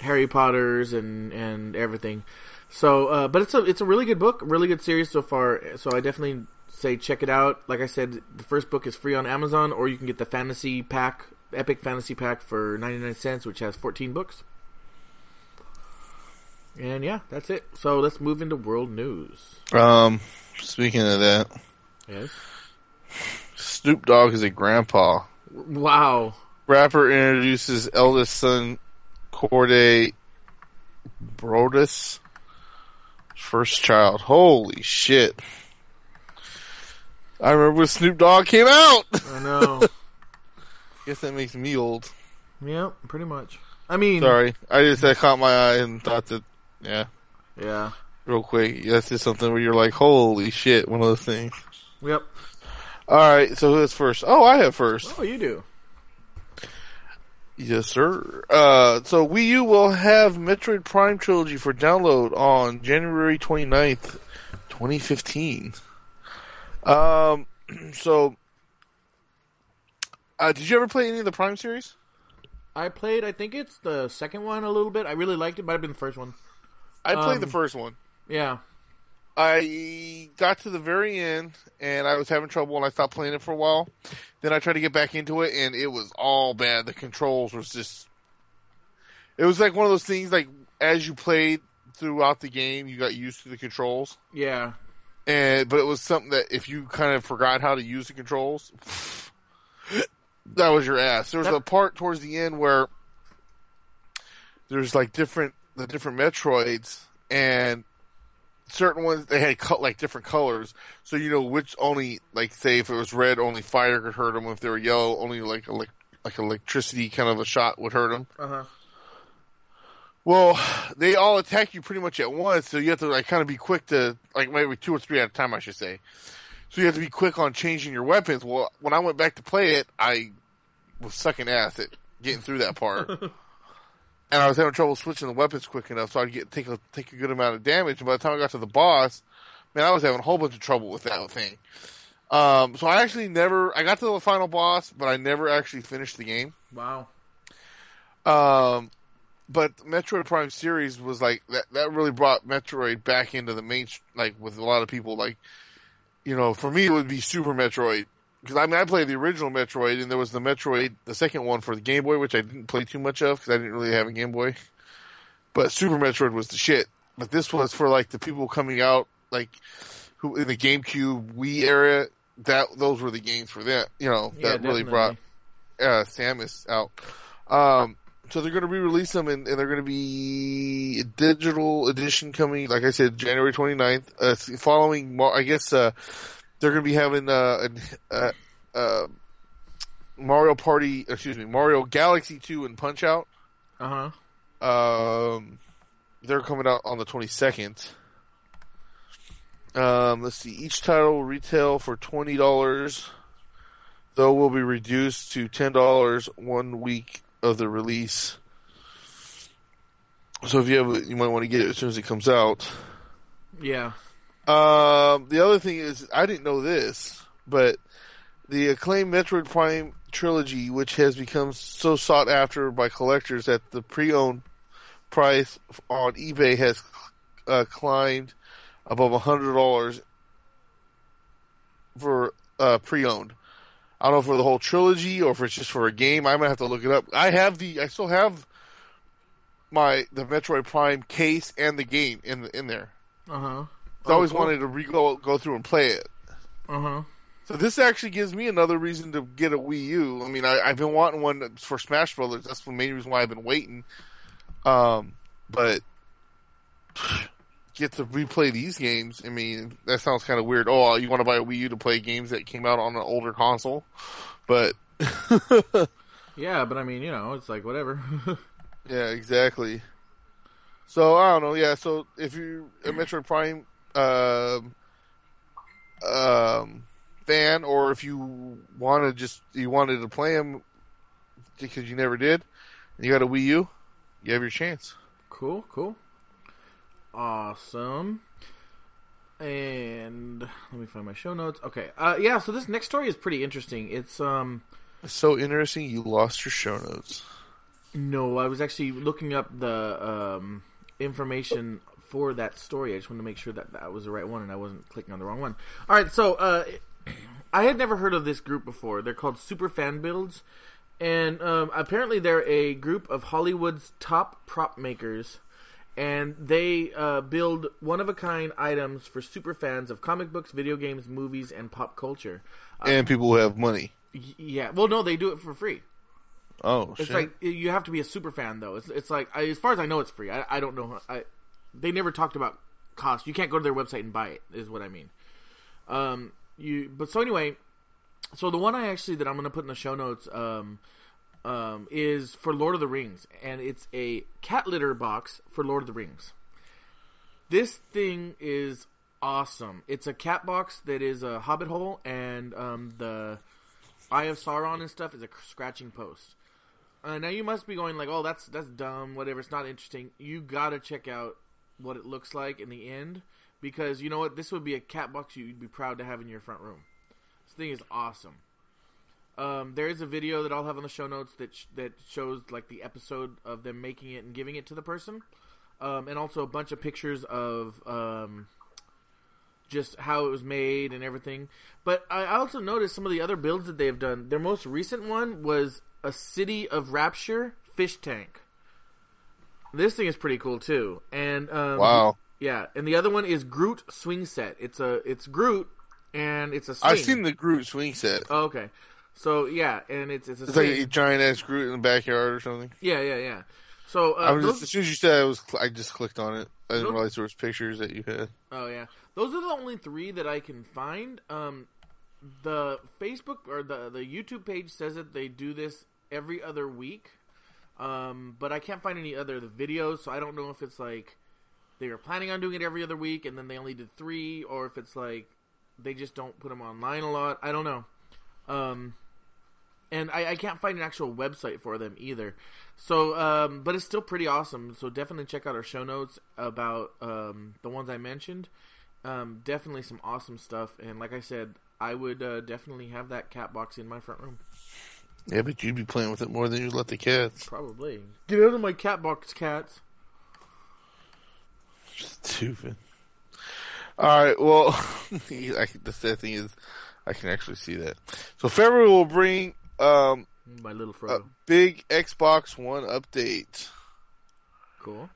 Harry Potter's and and everything. So, uh, but it's a it's a really good book, really good series so far. So I definitely say check it out. Like I said, the first book is free on Amazon, or you can get the fantasy pack, epic fantasy pack for ninety nine cents, which has fourteen books. And yeah, that's it. So let's move into world news. Um, speaking of that, Yes. Snoop Dogg is a grandpa. Wow. Rapper introduces eldest son, Corde Broadus, First child. Holy shit. I remember when Snoop Dogg came out. I know. Guess that makes me old. yeah, pretty much. I mean, Sorry. I just that caught my eye and thought that, yeah, yeah. real quick. That's just something where you're like, holy shit, one of those things. Yep. Alright, so who's first? Oh, I have first. Oh, you do. Yes, sir. Uh, so Wii U will have Metroid Prime Trilogy for download on January 29th, 2015. Um, so, uh, did you ever play any of the Prime series? I played. I think it's the second one a little bit. I really liked it. Might have been the first one. I played Um, the first one. Yeah. I got to the very end and I was having trouble and I stopped playing it for a while. Then I tried to get back into it and it was all bad. The controls was just it was like one of those things like as you played throughout the game you got used to the controls. Yeah. And but it was something that if you kind of forgot how to use the controls that was your ass. There was That- a part towards the end where there's like different the different Metroids and certain ones they had cut like different colors, so you know which only like say if it was red, only fire could hurt them. If they were yellow, only like elec like electricity kind of a shot would hurt them. Uh huh. Well, they all attack you pretty much at once, so you have to like kind of be quick to like maybe two or three at a time, I should say. So you have to be quick on changing your weapons. Well, when I went back to play it, I was sucking ass at getting through that part, and I was having trouble switching the weapons quick enough so I'd get take a take a good amount of damage. And by the time I got to the boss, man, I was having a whole bunch of trouble with that thing. Um, so I actually never I got to the final boss, but I never actually finished the game. Wow. Um, but Metroid Prime series was like that. That really brought Metroid back into the main, like with a lot of people. Like, you know, for me it would be Super Metroid because I mean I played the original Metroid, and there was the Metroid, the second one for the Game Boy, which I didn't play too much of because I didn't really have a Game Boy. But Super Metroid was the shit. But this was for like the people coming out, like who in the GameCube, Wii era. That those were the games for them. You know, Yeah, that really brought uh, Samus out. Um, so they're going to re-release them, and, and they're going to be a digital edition coming. Like I said, January 29th. Uh, following, I guess uh, they're going to be having uh, an, uh, uh, Mario Party. Excuse me, Mario Galaxy 2 and Punch Out. Uh huh. Um, they're coming out on the 22nd. Um, let's see. Each title will retail for twenty dollars, though will be reduced to ten dollars one week of the release. So if you have, you might want to get it as soon as it comes out. Yeah. Um, the other thing is, I didn't know this, but the acclaimed Metroid Prime trilogy, which has become so sought after by collectors that the pre-owned price on eBay has uh, climbed above a hundred dollars for uh, pre-owned. I don't know for the whole trilogy or if it's just for a game. I might have to look it up. I have the, I still have my the Metroid Prime case and the game in the, in there. Uh huh. I always wanted to re- go go through and play it. Uh huh. So this actually gives me another reason to get a Wii U. I mean, I, I've been wanting one for Smash Brothers. That's the main reason why I've been waiting. Um, but get to replay these games. I mean, that sounds kind of weird. Oh, you want to buy a Wii U to play games that came out on an older console? But Yeah, but I mean, you know, it's like whatever. yeah, exactly. So I don't know. Yeah, so if you a Metroid Prime um, um, fan, or if you wanted just you wanted to play them because you never did, and you got a Wii U, you have your chance. cool. Cool. Awesome. And let me find my show notes. Okay. Uh, yeah. So this next story is pretty interesting. It's um. It's so interesting. You lost your show notes. No, I was actually looking up the um, information for that story. I just wanted to make sure that that was the right one and I wasn't clicking on the wrong one. All right, so uh, I had never heard of this group before. They're called Super Fan Builds, and um, apparently they're a group of Hollywood's top prop makers, and they uh, build one of a kind items for super fans of comic books, video games, movies, and pop culture. Uh, and people who have money. yeah, well, no, they do it for free. Oh, It's shit. like you have to be a super fan though. It's it's like I, as far as I know, it's free. I, I don't know. I they never talked about cost. You can't go to their website and buy it. Is what I mean. Um, you but so anyway, so the one I actually that I'm gonna put in the show notes um, um, is for Lord of the Rings, and it's a cat litter box for Lord of the Rings. This thing is awesome. It's a cat box that is a hobbit hole, and um, the Eye of Sauron and stuff is a scratching post. Uh, now you must be going like, "Oh, that's that's dumb. Whatever. It's not interesting." You gotta check out what it looks like in the end because you know what? This would be a cat box you'd be proud to have in your front room. This thing is awesome. Um, there is a video that I'll have on the show notes that sh- that shows like the episode of them making it and giving it to the person, um, and also a bunch of pictures of um, just how it was made and everything. But I also noticed some of the other builds that they've done. Their most recent one was a City of Rapture fish tank. This thing is pretty cool too. And um, Wow. yeah, and the other one is Groot swing set. It's a it's Groot and it's a swing. I've seen the Groot swing set. Oh, okay. So yeah, and it's it's a It's like a giant ass Groot in the backyard or something. yeah, yeah, yeah. So uh, I was those- just, as soon as you said, it, I was I just clicked on it. I didn't Those- realize there was pictures that you had. Oh yeah, those are the only three that I can find. Um, the Facebook or the the YouTube page says that they do this every other week, um, but I can't find any other the videos, so I don't know if it's like they were planning on doing it every other week and then they only did three, or if it's like they just don't put them online a lot. I don't know. Um, and I, I can't find an actual website for them either. So, um, but it's still pretty awesome. So definitely check out our show notes about um, the ones I mentioned. Um, definitely some awesome stuff. And like I said, I would uh, definitely have that cat box in my front room. Yeah, but you'd be playing with it more than you'd let the cats. Probably. Get out of my cat box, cats. Stupid. All right. Well, I, the sad thing is, I can actually see that. So February will bring um, My little a Frodo. big Xbox One update. cool.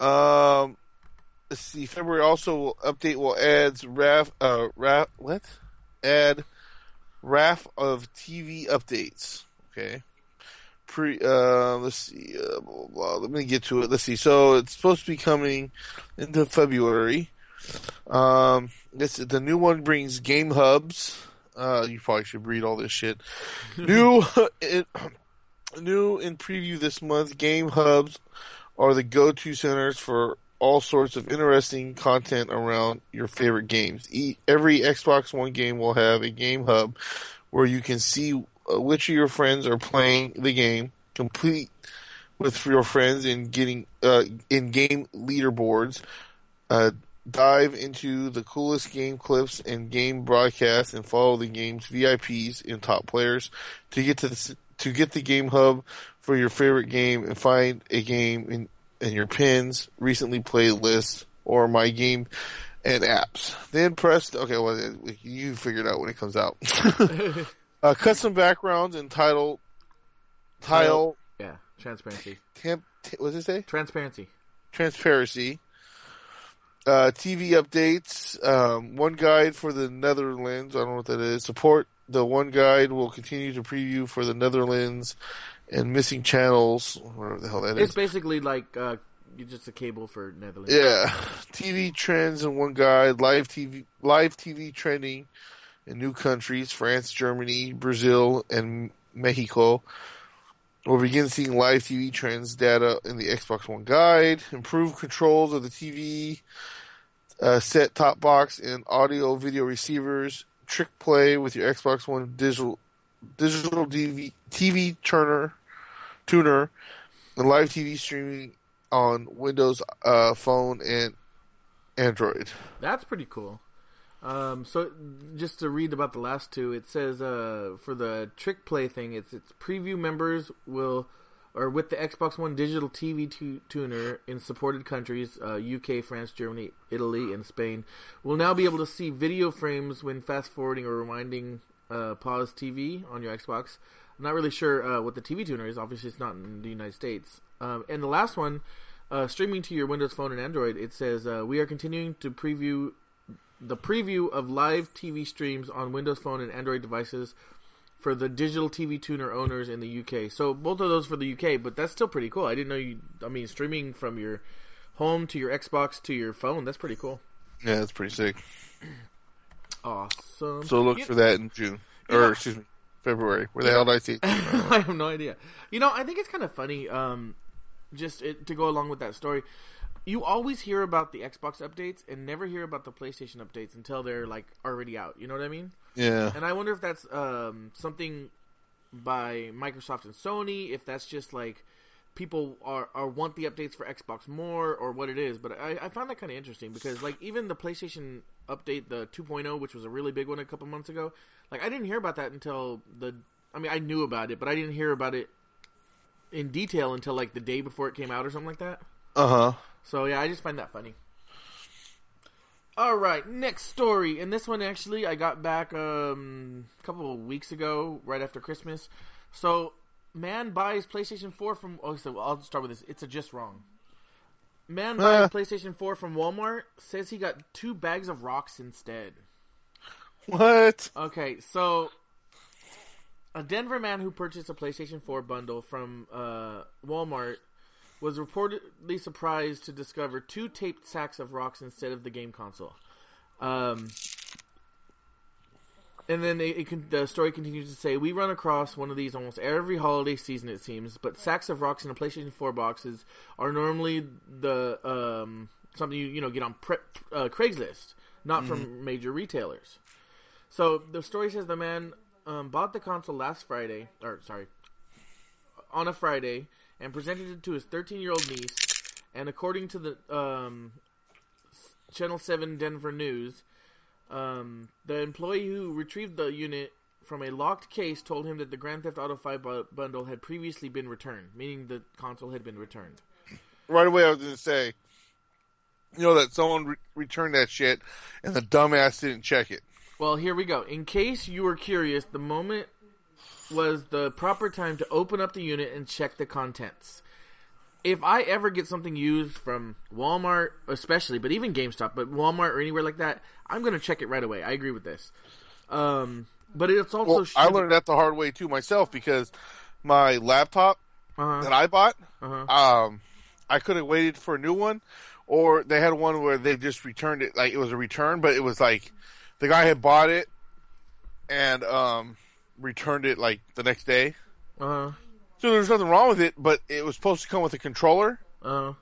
Um, let's see. February also will update will add RAF uh RAF what? Add RAF of TV updates. Okay. Pre uh let's see uh, blah, blah, blah. let me get to it. Let's see. So it's supposed to be coming into February. Um this the new one brings game hubs. Uh you probably should read all this shit. new in, new in preview this month, game hubs are the go-to centers for all sorts of interesting content around your favorite games. E- every Xbox One game will have a game hub where you can see uh, which of your friends are playing the game, complete with your friends and getting uh, in-game leaderboards. Uh, dive into the coolest game clips and game broadcasts and follow the game's VIPs and top players to get to the, to get the game hub for your favorite game and find a game in, in your pins, recently played list, or my game and apps. Then press, okay, well, you figured out when it comes out. uh, custom backgrounds and title, tile, Yeah, transparency. temp, t- what does it say? Transparency. transparency, uh, TV updates, um, one guide for the Netherlands. I don't know what that is. Support the one guide will continue to preview for the Netherlands and missing channels, whatever the hell that It's is. basically like uh, just a cable for Netherlands. Yeah, TV trends in one guide, live TV, live TV trending in new countries: France, Germany, Brazil, and Mexico. We'll begin seeing live TV trends data in the Xbox One guide. improved controls of the TV uh, set top box and audio video receivers. Trick play with your Xbox One digital digital DV, TV tuner tuner and live TV streaming on Windows uh, Phone and Android. That's pretty cool. Um, so just to read about the last two, it says uh, for the trick play thing, it's it's preview members will or with the Xbox One digital TV tu- tuner in supported countries, uh, UK, France, Germany, Italy, and Spain, will now be able to see video frames when fast forwarding or rewinding uh, pause TV on your Xbox. I'm not really sure uh, what the TV tuner is. Obviously, it's not in the United States. Um, and the last one, uh, streaming to your Windows Phone and Android, it says uh, we are continuing to preview the preview of live TV streams on Windows Phone and Android devices for the digital TV tuner owners in the UK. So both of those for the UK, but that's still pretty cool. I didn't know you. I mean, streaming from your home to your Xbox to your phone. That's pretty cool. Yeah, that's pretty sick. Awesome. So look You- for that in June or know- excuse me, February. Where the hell did I see? I have no idea. You know, I think it's kind of funny. Um, just it, to go along with that story, you always hear about the Xbox updates and never hear about the PlayStation updates until they're like already out. You know what I mean? yeah, And I wonder if that's um, something by Microsoft and Sony. If that's just like people are, are want the updates for Xbox more, or what it is. But I, I found that kind of interesting because like even the PlayStation update, the 2.0, which was a really big one a couple months ago, like I didn't hear about that until the. I mean, I knew about it, but I didn't hear about it in detail until like the day before it came out or something like that. uh huh. So yeah, I just find that funny. All right, next story, and this one actually I got back um, a couple of weeks ago, right after Christmas. So, man buys PlayStation Four from. Oh, so I'll start with this. It's a just wrong. Man buys Ah. PlayStation Four from Walmart. Says he got two bags of rocks instead. What? Okay, so a Denver man who purchased a PlayStation 4 bundle from uh, Walmart was reportedly surprised to discover two taped sacks of rocks instead of the game console. Um, and then it, it the story continues to say, "We run across one of these almost every holiday season, it seems. But sacks of rocks in a PlayStation 4 boxes are normally the um, something you you know get on pre- uh, Craigslist, not from major retailers." So the story says the man um, bought the console last Friday, or sorry, on a Friday, and presented it to his 13-year-old niece. And according to the um, Channel Seven Denver News, um, the employee who retrieved the unit from a locked case told him that the Grand Theft Auto 5 bu- bundle had previously been returned, meaning the console had been returned. Right away, I was going to say, you know, that someone re- returned that shit and the dumbass didn't check it. Well, here we go. In case you were curious, the moment was the proper time to open up the unit and check the contents. If I ever get something used from Walmart, especially, but even GameStop, but Walmart or anywhere like that, I'm going to check it right away. I agree with this. Um, but it's also Well, I learned that the hard way too myself because my laptop Uh-huh, that I bought, uh-huh. um, I could have waited for a new one, or they had one where they just returned it like it was a return, but it was like the guy had bought it and um, returned it like the next day. Uh-huh, So there's nothing wrong with it, but it was supposed to come with a controller. uh-huh.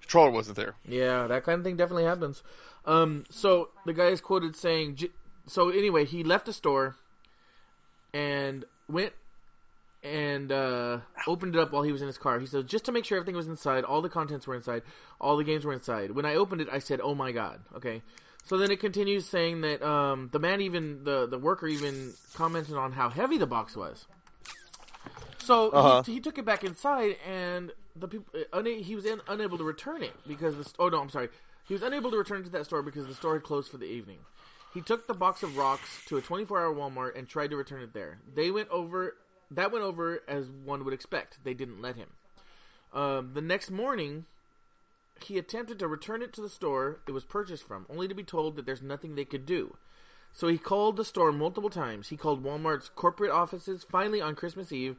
Controller wasn't there. Yeah, that kind of thing definitely happens. Um, so the guy is quoted saying, j- so anyway, he left the store and went and uh, opened it up while he was in his car. He said, just to make sure everything was inside, all the contents were inside, all the games were inside. When I opened it, I said, oh my god, okay. So then it continues saying that um, the man even, the, the worker even commented on how heavy the box was. So Uh-huh. he, he took it back inside, and the people uh, una- he was in, unable to return it because the st- oh no, I'm sorry, he was unable to return it to that store because the store had closed for the evening. He took the box of rocks to a 24-hour Walmart and tried to return it there. They went over that went over as one would expect. They didn't let him. Um, the next morning, he attempted to return it to the store it was purchased from, only to be told that there's nothing they could do. So he called the store multiple times. He called Walmart's corporate offices. Finally, on Christmas Eve,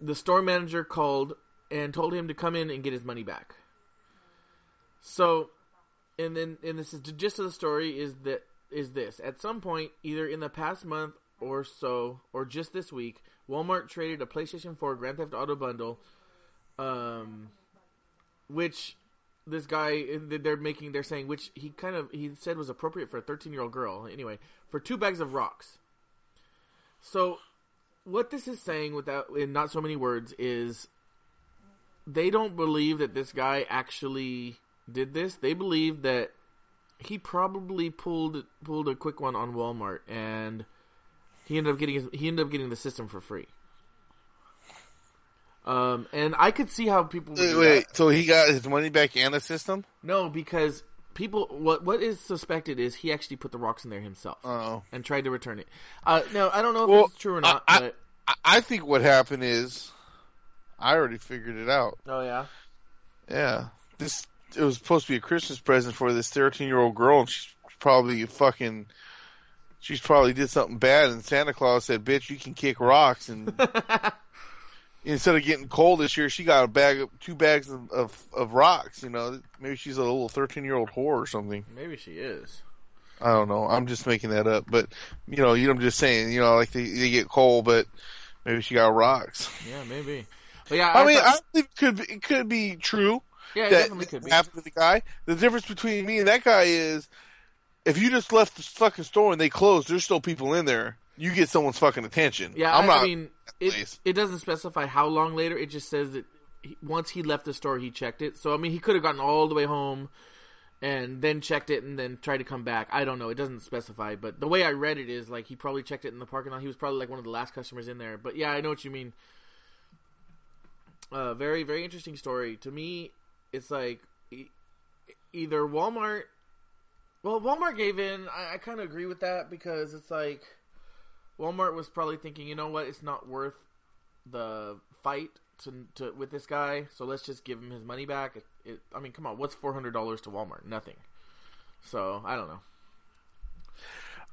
the store manager called and told him to come in and get his money back. So, and then and this is the gist of the story is that is this at some point either in the past month or so or just this week, Walmart traded a PlayStation 4 Grand Theft Auto bundle, um, which this guy they're making they're saying which he kind of he said was appropriate for a 13 year old girl anyway for two bags of rocks. So what this is saying without in not so many words is they don't believe that this guy actually did this. They believe that he probably pulled pulled a quick one on Walmart and he ended up getting his, he ended up getting the system for free. Um, and I could see how people would Wait, do wait, that. so he got his money back and the system? No, because people what what is suspected is he actually put the rocks in there himself Oh. and tried to return it. Uh, no, I don't know if Well, it's true or not. I- but I, I think what happened is, I already figured it out. oh yeah, Yeah, this it was supposed to be a Christmas present for this thirteen-year-old girl, and she's probably fucking. She's probably did something bad, and Santa Claus said, "Bitch, you can kick rocks," and instead of getting coal this year, she got a bag of two bags of, of, of rocks. You know, maybe she's a little thirteen year old whore or something. Maybe she is. I don't know. I'm just making that up, but you know, you know, I'm just saying. You know, like they, they get coal, but maybe she got rocks. Yeah, maybe. But yeah, I, mean, thought- I think it could be, it could be true yeah, it that definitely could be. to the guy. The difference between me and that guy is, if you just left the fucking store and they closed, there's still people in there. You get someone's fucking attention. Yeah, I'm I, not. I mean, it, it doesn't specify how long later. It just says that he, once he left the store, he checked it. So I mean, he could have gotten all the way home and then checked it and then tried to come back. I don't know. It doesn't specify, but the way I read it is like he probably checked it in the parking lot. He was probably like one of the last customers in there. But yeah, I know what you mean. Uh, very very interesting story to me. It's like e- either Walmart. Well, Walmart gave in. I, I kind of agree with that because it's like Walmart was probably thinking, you know what, it's not worth the fight to, to with this guy, so let's just give him his money back. It, it, I mean, come on, what's four hundred dollars to Walmart? Nothing. So I don't know.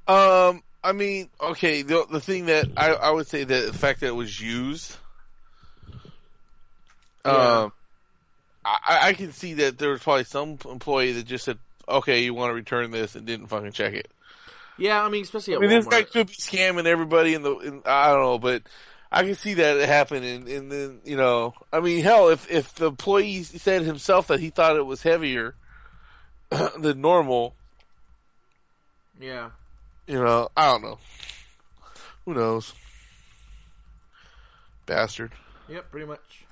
Um, I mean, okay. The the thing that I I would say that the fact that it was used. Yeah. Um, I I can see that there was probably some employee that just said, "Okay, you want to return this," and didn't fucking check it. Yeah, I mean, especially I mean, this guy could be scamming everybody in the. In, I don't know, but I can see that happen. And, and then you know, I mean, hell, if if the employee said himself that he thought it was heavier than normal, yeah, you know, I don't know. Who knows? Bastard. yep, pretty much.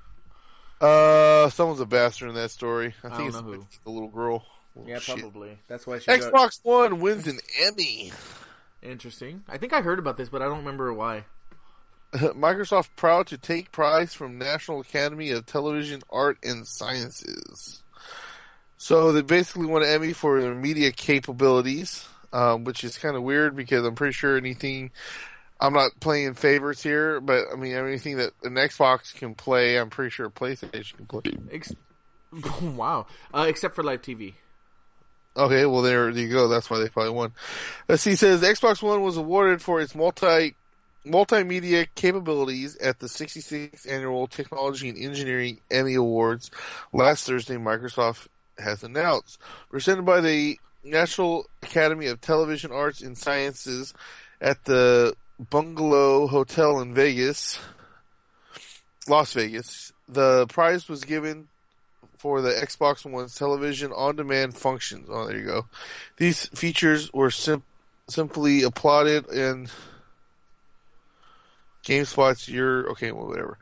Uh, someone's a bastard in that story. I I think it's the little girl. Yeah, shit. probably. That's why she got Xbox One wins an Emmy. interesting. I think I heard about this, but I don't remember why. Microsoft proud to take prize from National Academy of Television Art and Sciences. So they basically won an Emmy for their media capabilities, um, which is kind of weird because I'm pretty sure anything. I'm not playing favorites here, but I mean anything that an Xbox can play, I'm pretty sure PlayStation can play. Ex- wow. Uh, except for live TV. Okay, well there, you go. That's why they probably won. Let's see. Says Xbox One was awarded for its multi multimedia capabilities at the 66th annual Technology and Engineering Emmy Awards last Thursday. Microsoft has announced, presented by the National Academy of Television Arts and Sciences at the Bungalow Hotel in Vegas, Las Vegas. The prize was given for the Xbox One's television on-demand functions. Oh, there you go. These features were sim- simply applauded and GameSpot's your okay, well, whatever.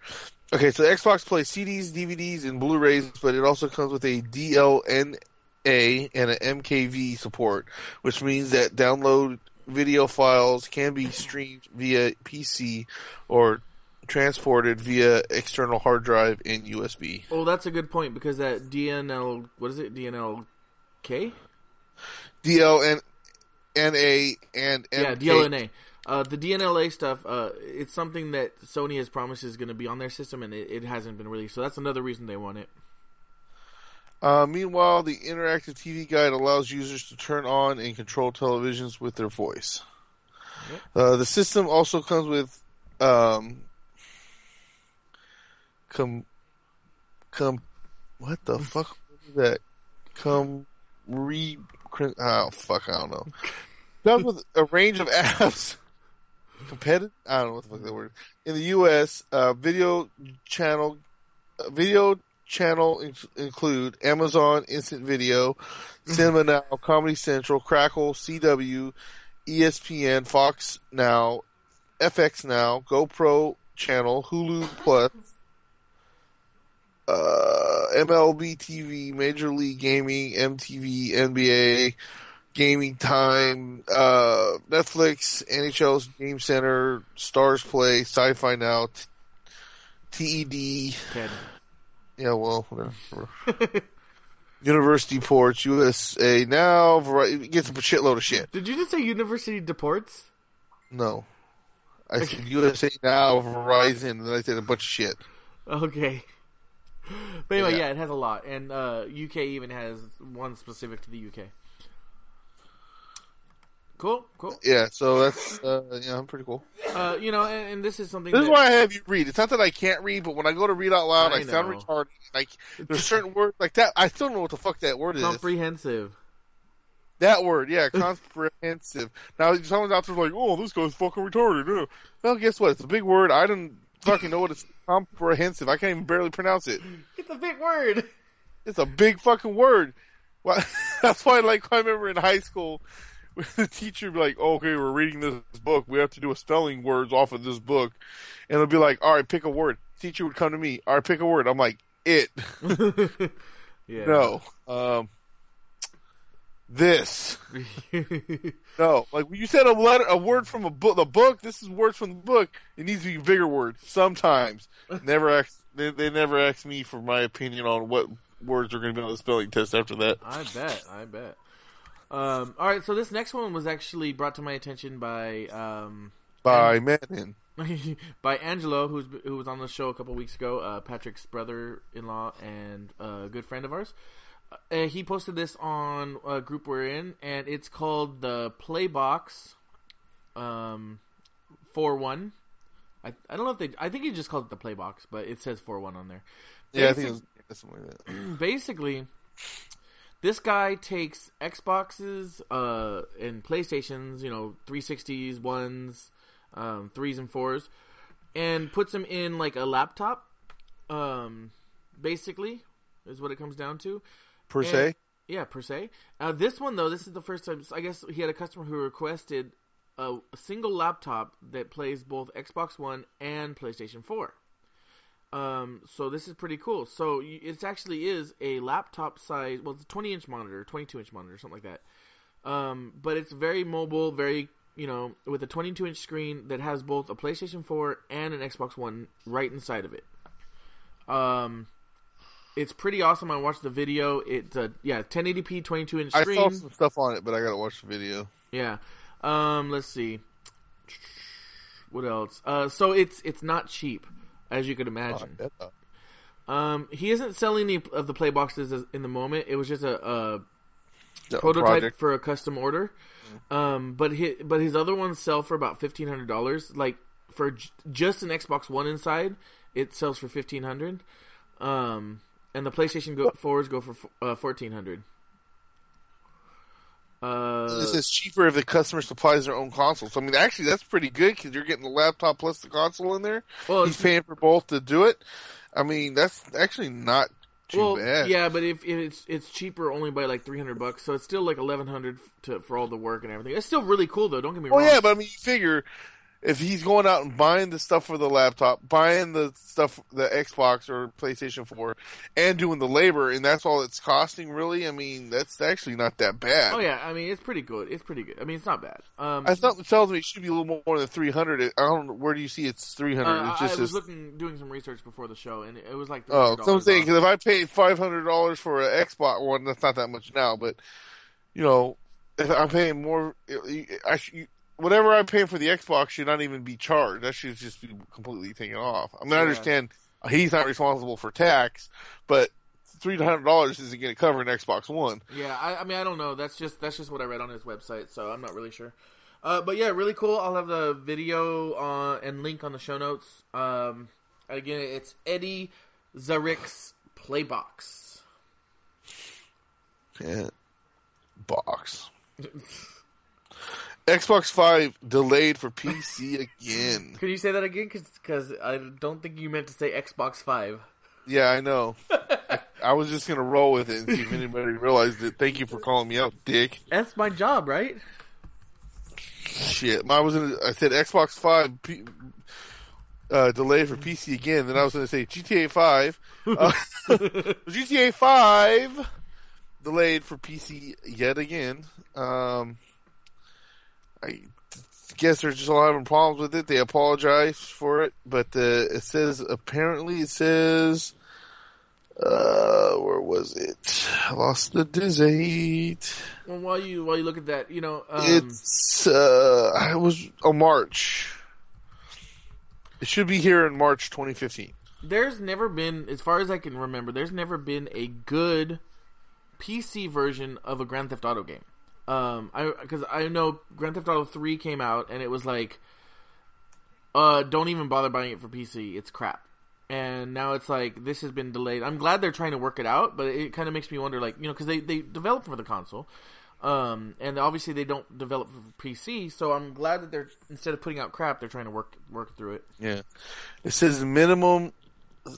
Okay, so Xbox plays CDs, DVDs, and Blu-rays, but it also comes with a DLNA and an MKV support, which means that download video files can be streamed via PC or transported via external hard drive and USB. Oh, that's a good point because that DNL, what is it? DNLK? DLN, NA, and Yeah, MK. DLNA. Uh, the DNLA stuff, uh, it's something that Sony has promised is going to be on their system, and it, it hasn't been released. So that's another reason they want it. Uh, meanwhile, the interactive TV guide allows users to turn on and control televisions with their voice. Yep. Uh, the system also comes with um, com, com, what the fuck is that? come re, oh fuck, I don't know. Comes with a range of apps. Competitive? I don't know what the fuck that word. In the U.S., uh, video channel, uh, video channel in- include Amazon Instant Video, Cinema Now, Comedy Central, Crackle, CW, ESPN, Fox Now, FX Now, GoPro Channel, Hulu Plus, uh, MLB TV, Major League Gaming, MTV, NBA, Gaming Time, uh, Netflix, NHL's Game Center, Starz Play, Sci-Fi Now, T- TED, Ted. yeah, well, whatever. University Ports, USA Now, Vari- it gets a shitload of shit. Did you just say University Deports? No. I said USA Now, Verizon, and then I said a bunch of shit. Okay. But anyway, Yeah. yeah, it has a lot, and uh, UK even has one specific to the UK. Cool, cool. Yeah, so that's uh, yeah, I'm pretty cool. Uh, you know, and, and this is something. This is why I have you read. It's not that I can't read, but when I go to read out loud, I I, sound retarded. Like there's certain words like that. I still don't know what the fuck that word is. comprehensive. That word, yeah, comprehensive. now someone's out there like, oh, this guy's fucking retarded. Well, guess what? It's a big word. I don't fucking know what it's comprehensive. I can't even barely pronounce it. It's a big word. It's a big fucking word. Well, that's why, like, I remember in high school, the teacher would be like, okay, we're reading this book. We have to do a spelling words off of this book. And it'll be like, all right, pick a word. Teacher would come to me. All right, pick a word. I'm like, it. Yeah. no. Um, this. No. Like, you said a letter, a word from a book, the book, this is words from the book. It needs to be bigger words. Sometimes. Never ask, they, they never ask me for my opinion on what words are going to be on the spelling test after that. I bet. I bet. Um, all right, so this next one was actually brought to my attention by um, By Madden. by Angelo, who's who was on the show a couple weeks ago, uh, Patrick's brother-in-law and uh, a good friend of ours. Uh, he posted this on a group we're in, and it's called the Playbox um, four one. I, I don't know if they. I think he just called it the Playbox, but it says four one on there. Yeah, I think it was yeah, something like that. basically this guy takes xboxes uh and playstations you know 360s ones um threes and fours and puts them in like a laptop um basically is what it comes down to Per And- se. yeah per se uh, this one though this is the first time i guess he had a customer who requested a, a single laptop that plays both xbox one and playstation 4 um, so this is pretty cool. So it actually is a laptop size. Well, it's a 20 inch monitor, 22 inch monitor, something like that. Um, but it's very mobile, very you know, with a 22 inch screen that has both a PlayStation 4 and an Xbox One right inside of it. Um, it's pretty awesome. I watched the video. It's a yeah, 1080p, 22 inch screen. I saw some stuff on it, but I gotta watch the video. Yeah. Um, let's see. What else? Uh, so it's it's not cheap, as you could imagine. Um, he isn't selling any of the play boxes in the moment. It was just a, a The prototype project. for a custom order. Um, but his, but his other ones sell for about fifteen hundred dollars. Like for j- just an Xbox One inside, it sells for fifteen hundred. Um, and the PlayStation go- fours go for uh, fourteen hundred. Uh, This is cheaper if the customer supplies their own console. So I mean, actually, that's pretty good because you're getting the laptop plus the console in there. well, He's paying for both to do it. I mean, that's actually not too well, bad. yeah, but if, if it's it's cheaper only by like three hundred bucks, so it's still like eleven hundred to for all the work and everything. It's still really cool though. Don't get me Oh wrong. yeah, but I mean, you figure if he's going out and buying the stuff for the laptop, buying the stuff, the Xbox or PlayStation Four, and doing the labor, and that's all it's costing. Really, I mean, that's actually not that bad. Oh yeah, I mean it's pretty good. It's pretty good. I mean it's not bad. Um, I thought it tells me it should be a little more than three hundred. I don't know where do you see it's three hundred. uh, it's I just was this- looking doing some research before the show, and it was like Oh, so I'm saying because if I paid five hundred dollars for an Xbox One, that's not that much now. But you know, if I'm paying more, I should, whatever I'm paying for the Xbox should not even be charged. That should just be completely taken off. I mean, I understand he's not responsible for tax, but three hundred dollars isn't going to cover an Xbox One. Yeah, I, I mean I don't know. That's just that's just what I read on his website, so I'm not really sure. Uh, but yeah, really cool. I'll have the video uh, and link on the show notes. Um, again, it's Eddie Zarick's Playbox. Yeah. Box. Xbox Five delayed for PC again. Can you say that again? Because I don't think you meant to say Xbox Five. Yeah, I know. I, I was just gonna roll with it and see if anybody realized it. Thank you for calling me out, Dick. That's my job, right? Shit, I was gonna. I said Xbox Five P, uh, delayed for PC again. Then I was gonna say GTA Five. Uh, GTA Five delayed for PC yet again. Um, I guess they're just all having problems with it. They apologize for it, but uh, it says apparently it says. Uh, where was it? I lost the date. Well, while you while you look at that, you know, um, It's uh, it was a March. It should be here in March 2015. there's never been, as far as I can remember, there's never been a good PC version of a Grand Theft Auto game. Um, I because I know Grand Theft Auto Three came out and it was like, uh, don't even bother buying it for PC. It's crap. And now it's like this has been delayed. I'm glad they're trying to work it out, but it kind of makes me wonder, like you know, because they they develop for the console, um, and obviously they don't develop for PC. So I'm glad that they're instead of putting out crap, they're trying to work work through it. Yeah. It says minimum,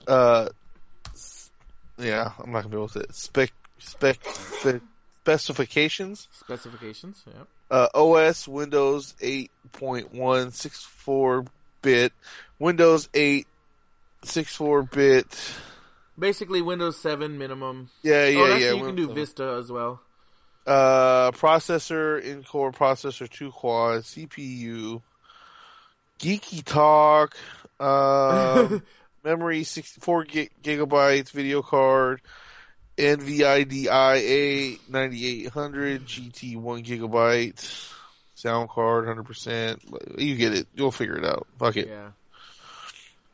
uh, yeah, I'm not gonna be able to say it. Spec, spec, spec specifications. Specifications, yeah. Uh, OS Windows 8.1 64 bit, Windows 8 64 bit. Basically, Windows 7 minimum. Yeah, yeah, oh, yeah. you can do Vista as well. Uh, processor, in-core processor, two quad, CPU, geeky talk, um, memory, 64 gig- gigabytes, video card, NVIDIA 9800, GT 1 gigabyte, sound card, 100%. You get it. You'll figure it out. Fuck it. Yeah.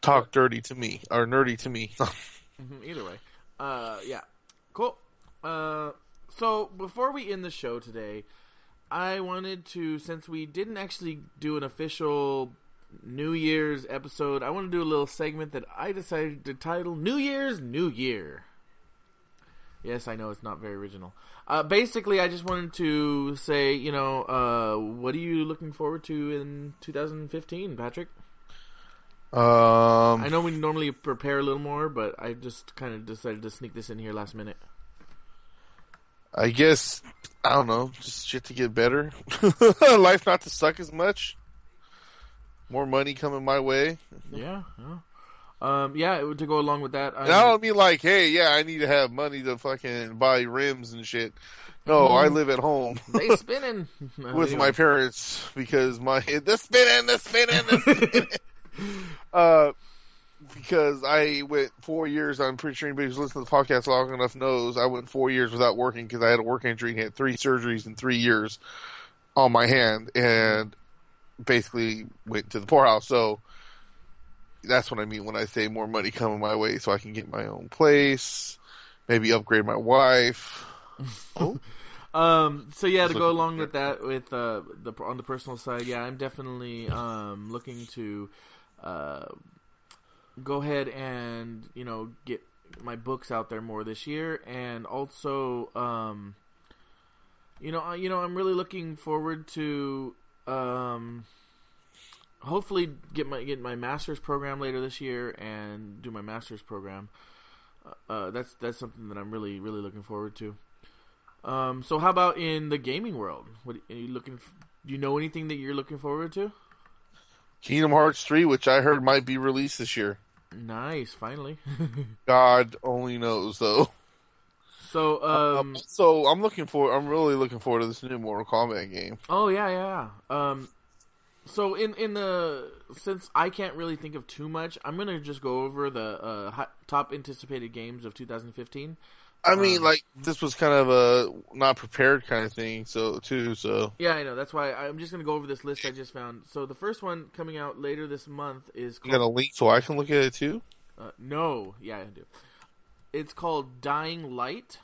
Talk dirty to me, or nerdy to me. Mhm, Either way. Uh, yeah. Cool. Uh, so before we end the show today, I wanted to, since we didn't actually do an official New Year's episode, I want to do a little segment that I decided to title New Year's New Year. Yes, I know it's not very original. Uh, basically, I just wanted to say, you know, uh, what are you looking forward to in 2015, Patrick? um, I know we normally prepare a little more, but I just kind of decided to sneak this in here last minute. I guess I don't know, just shit to get better. Life not to suck as much. More money coming my way. Yeah, yeah. Um, yeah, it to go along with that. And I don't mean like, hey, yeah, I need to have money to fucking buy rims and shit. No, I live at home they spinning with my parents because my the spinning, the spinning, the spinning. uh, because I went four years. I'm pretty sure anybody who's listened to the podcast long enough knows I went four years without working because I had a work injury and had three surgeries in three years on my hand, and basically went to the poorhouse. So that's what I mean when I say more money coming my way, so I can get my own place, maybe upgrade my wife. Um, so yeah, to Just go along with that, with uh, the on the personal side, yeah, I'm definitely um looking to uh go ahead and you know get my books out there more this year, and also um you know I- you know I'm really looking forward to um hopefully get my get my master's program later this year and do my master's program. Uh, uh, that's that's something that I'm really really looking forward to. Um, so how about in the gaming world? What are you looking? Do you know anything that you're looking forward to? Kingdom Hearts 3, which I heard might be released this year. Nice, finally. God only knows, though. so, um, so I'm looking for. I'm really looking forward to this new Mortal Kombat game. oh yeah, yeah. yeah. Um, so in in the since I can't really think of too much, I'm gonna just go over the uh, hot, top anticipated games of 2015. I mean, Um, like this was kind of a not prepared kind of thing, so too. So Yeah, I know. That's why I'm just gonna go over this list I just found. So the first one coming out later this month is you got a called, link so I can look at it too. uh, no, yeah, I do. It's called Dying Light.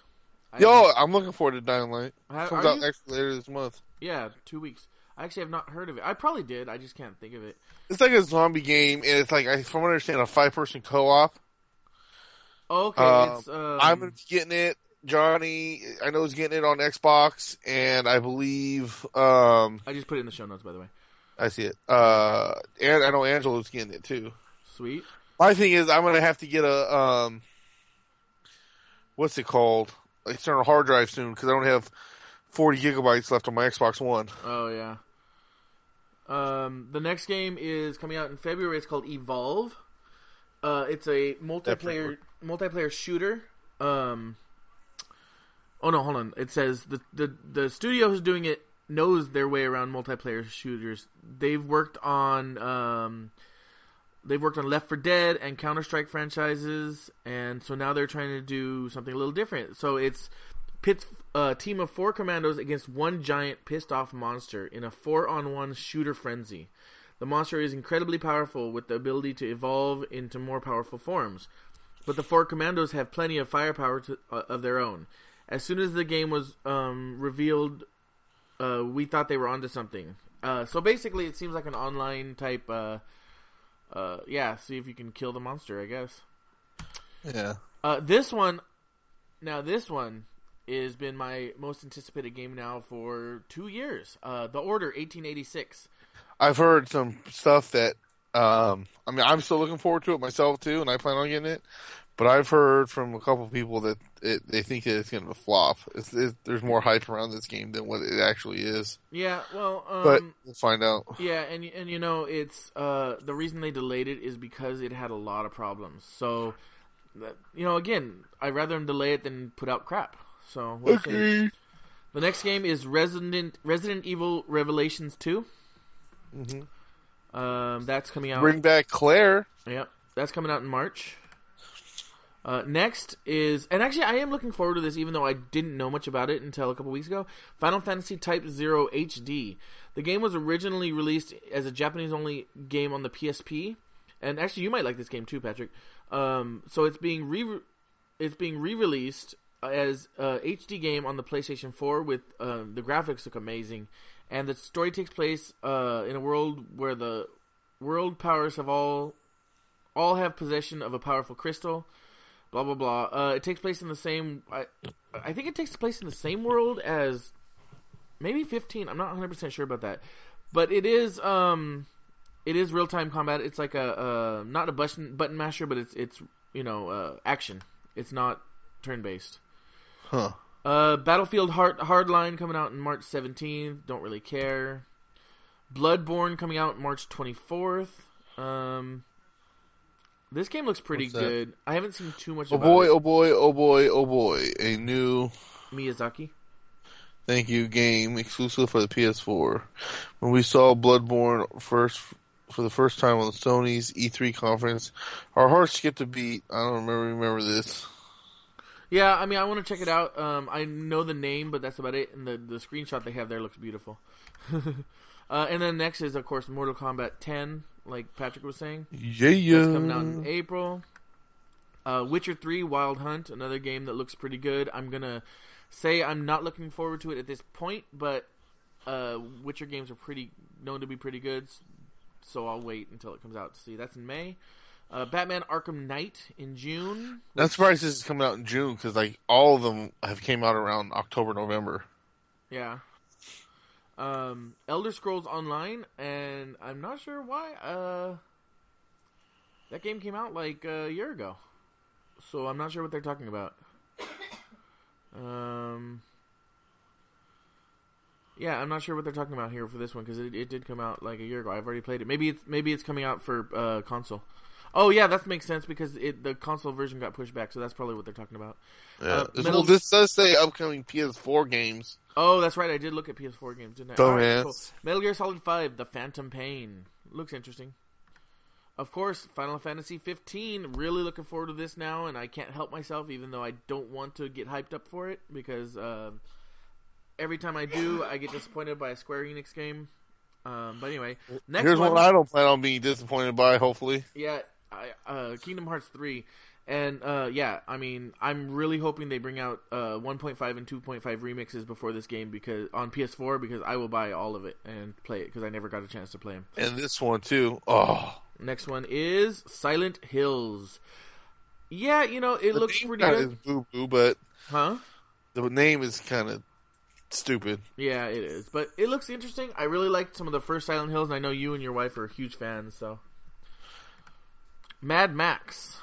I- Yo, I'm looking forward to Dying Light. How- Comes out you? actually later this month. Yeah, two weeks. I actually have not heard of it. I probably did. I just can't think of it. It's like a zombie game, and it's like, I, from what I understand, a five person co op. Oh, okay, Um, it's um, I'm getting it. Johnny, I know, he's getting it on Xbox, and I believe um, I just put it in the show notes, by the way. I see it. Uh, and I know Angela's getting it too. Sweet. My thing is, I'm gonna have to get a um, what's it called? External hard drive soon because I don't have 40 gigabytes left on my Xbox One. Oh yeah. Um, the next game is coming out in February. It's called Evolve. Uh, it's a multiplayer multiplayer shooter. Um, oh no, hold on. It says the the the studio who's doing it knows their way around multiplayer shooters. They've worked on um, they've worked on Left 4 Dead and Counter Strike franchises, and so now they're trying to do something a little different. So it's pits a team of four commandos against one giant pissed off monster in a four on one shooter frenzy. The monster is incredibly powerful with the ability to evolve into more powerful forms, but the four commandos have plenty of firepower to, uh, of their own. As soon as the game was um, revealed uh, we thought they were onto something. Uh, so basically, it seems like an online type. Uh, uh, yeah, see if you can kill the monster. I guess. Yeah. Uh, this one, now this one has been my most anticipated game now for two years. Uh, the Order, 1886. I've heard some stuff that um, I mean, I'm still looking forward to it myself too, and I plan on getting it. But I've heard from a couple people that it, they think that it's going to flop. It's, it, there's more hype around this game than what it actually is. Yeah, well, um, but we'll find out. Yeah, and and you know, it's uh, the reason they delayed it is because it had a lot of problems. So, you know, again, I'd rather them delay it than put out crap. So, we'll okay. See. The next game is Resident Resident Evil Revelations 2 mm-hmm. Um, that's coming out. Bring back Claire. Yep, that's coming out in March. Uh, next is, and actually, I am looking forward to this, even though I didn't know much about it until a couple weeks ago. Final Fantasy Type Zero HD. The game was originally released as a Japanese-only game on the PSP, and actually, you might like this game too, Patrick. Um, so it's being re, it's being re-released as a HD game on the PlayStation 4 with uh, the graphics look amazing, and the story takes place uh, in a world where the world powers have all all have possession of a powerful crystal blah blah blah. Uh, it takes place in the same. I, I think it takes place in the same world as maybe 15. I'm not 100 percent sure about that, but it is um, it is real time combat. It's like a, a not a button button masher, but it's it's you know uh, action. It's not turn based. Huh. Uh, Battlefield Hard Hardline coming out in March 17th. Don't really care. Bloodborne coming out March 24th. Um, this game looks pretty good. I haven't seen too much. Oh boy! It. Oh boy! Oh boy! Oh boy! A new Miyazaki. Thank you. Game exclusive for the PS4. When we saw Bloodborne first for the first time on the Sony's E3 conference, our hearts skipped a beat. I don't remember remember this. Yeah, I mean, I want to check it out. Um, I know the name, but that's about it. And the the screenshot they have there looks beautiful. uh, and then next is of course Mortal Kombat 10 like Patrick was saying. Yeah, yeah. It's coming out in April. Uh, Witcher 3 Wild Hunt, another game that looks pretty good. I'm going to say I'm not looking forward to it at this point, but uh, Witcher games are pretty known to be pretty good, so I'll wait until it comes out to see. That's in May. Uh, Batman Arkham Knight in June. I'm surprised this is coming out in June because like all of them have came out around October, November. Yeah um, Elder Scrolls Online, and I'm not sure why. Uh, that game came out like a year ago, so I'm not sure what they're talking about. Um, yeah, I'm not sure what they're talking about here for this one because it, it did come out like a year ago. I've already played it. Maybe it's maybe it's coming out for uh, console. Oh yeah, that makes sense because it, the console version got pushed back, so that's probably what they're talking about. Yeah. Uh, Metal... Well, this does say upcoming PS4 games. Oh, that's right. I did look at PS4 games, didn't I? Dumbass. Right, cool. Metal Gear Solid 5, The Phantom Pain. Looks interesting. Of course, Final Fantasy 15. Really looking forward to this now, and I can't help myself, even though I don't want to get hyped up for it, because uh, every time I do, I get disappointed by a Square Enix game. Um, but anyway, next here's one, one I don't plan on being disappointed by. Hopefully, yeah, I, uh, Kingdom Hearts 3. And uh, yeah, I mean, I'm really hoping they bring out uh, 1.5 and 2.5 remixes before this game because on PS4 because I will buy all of it and play it because I never got a chance to play them. And this one too. Oh, next one is Silent Hills. Yeah, you know it the looks pretty good. Boo boo, but huh? The name is kind of stupid. Yeah, it is, but it looks interesting. I really liked some of the first Silent Hills, and I know you and your wife are huge fans. So, Mad Max.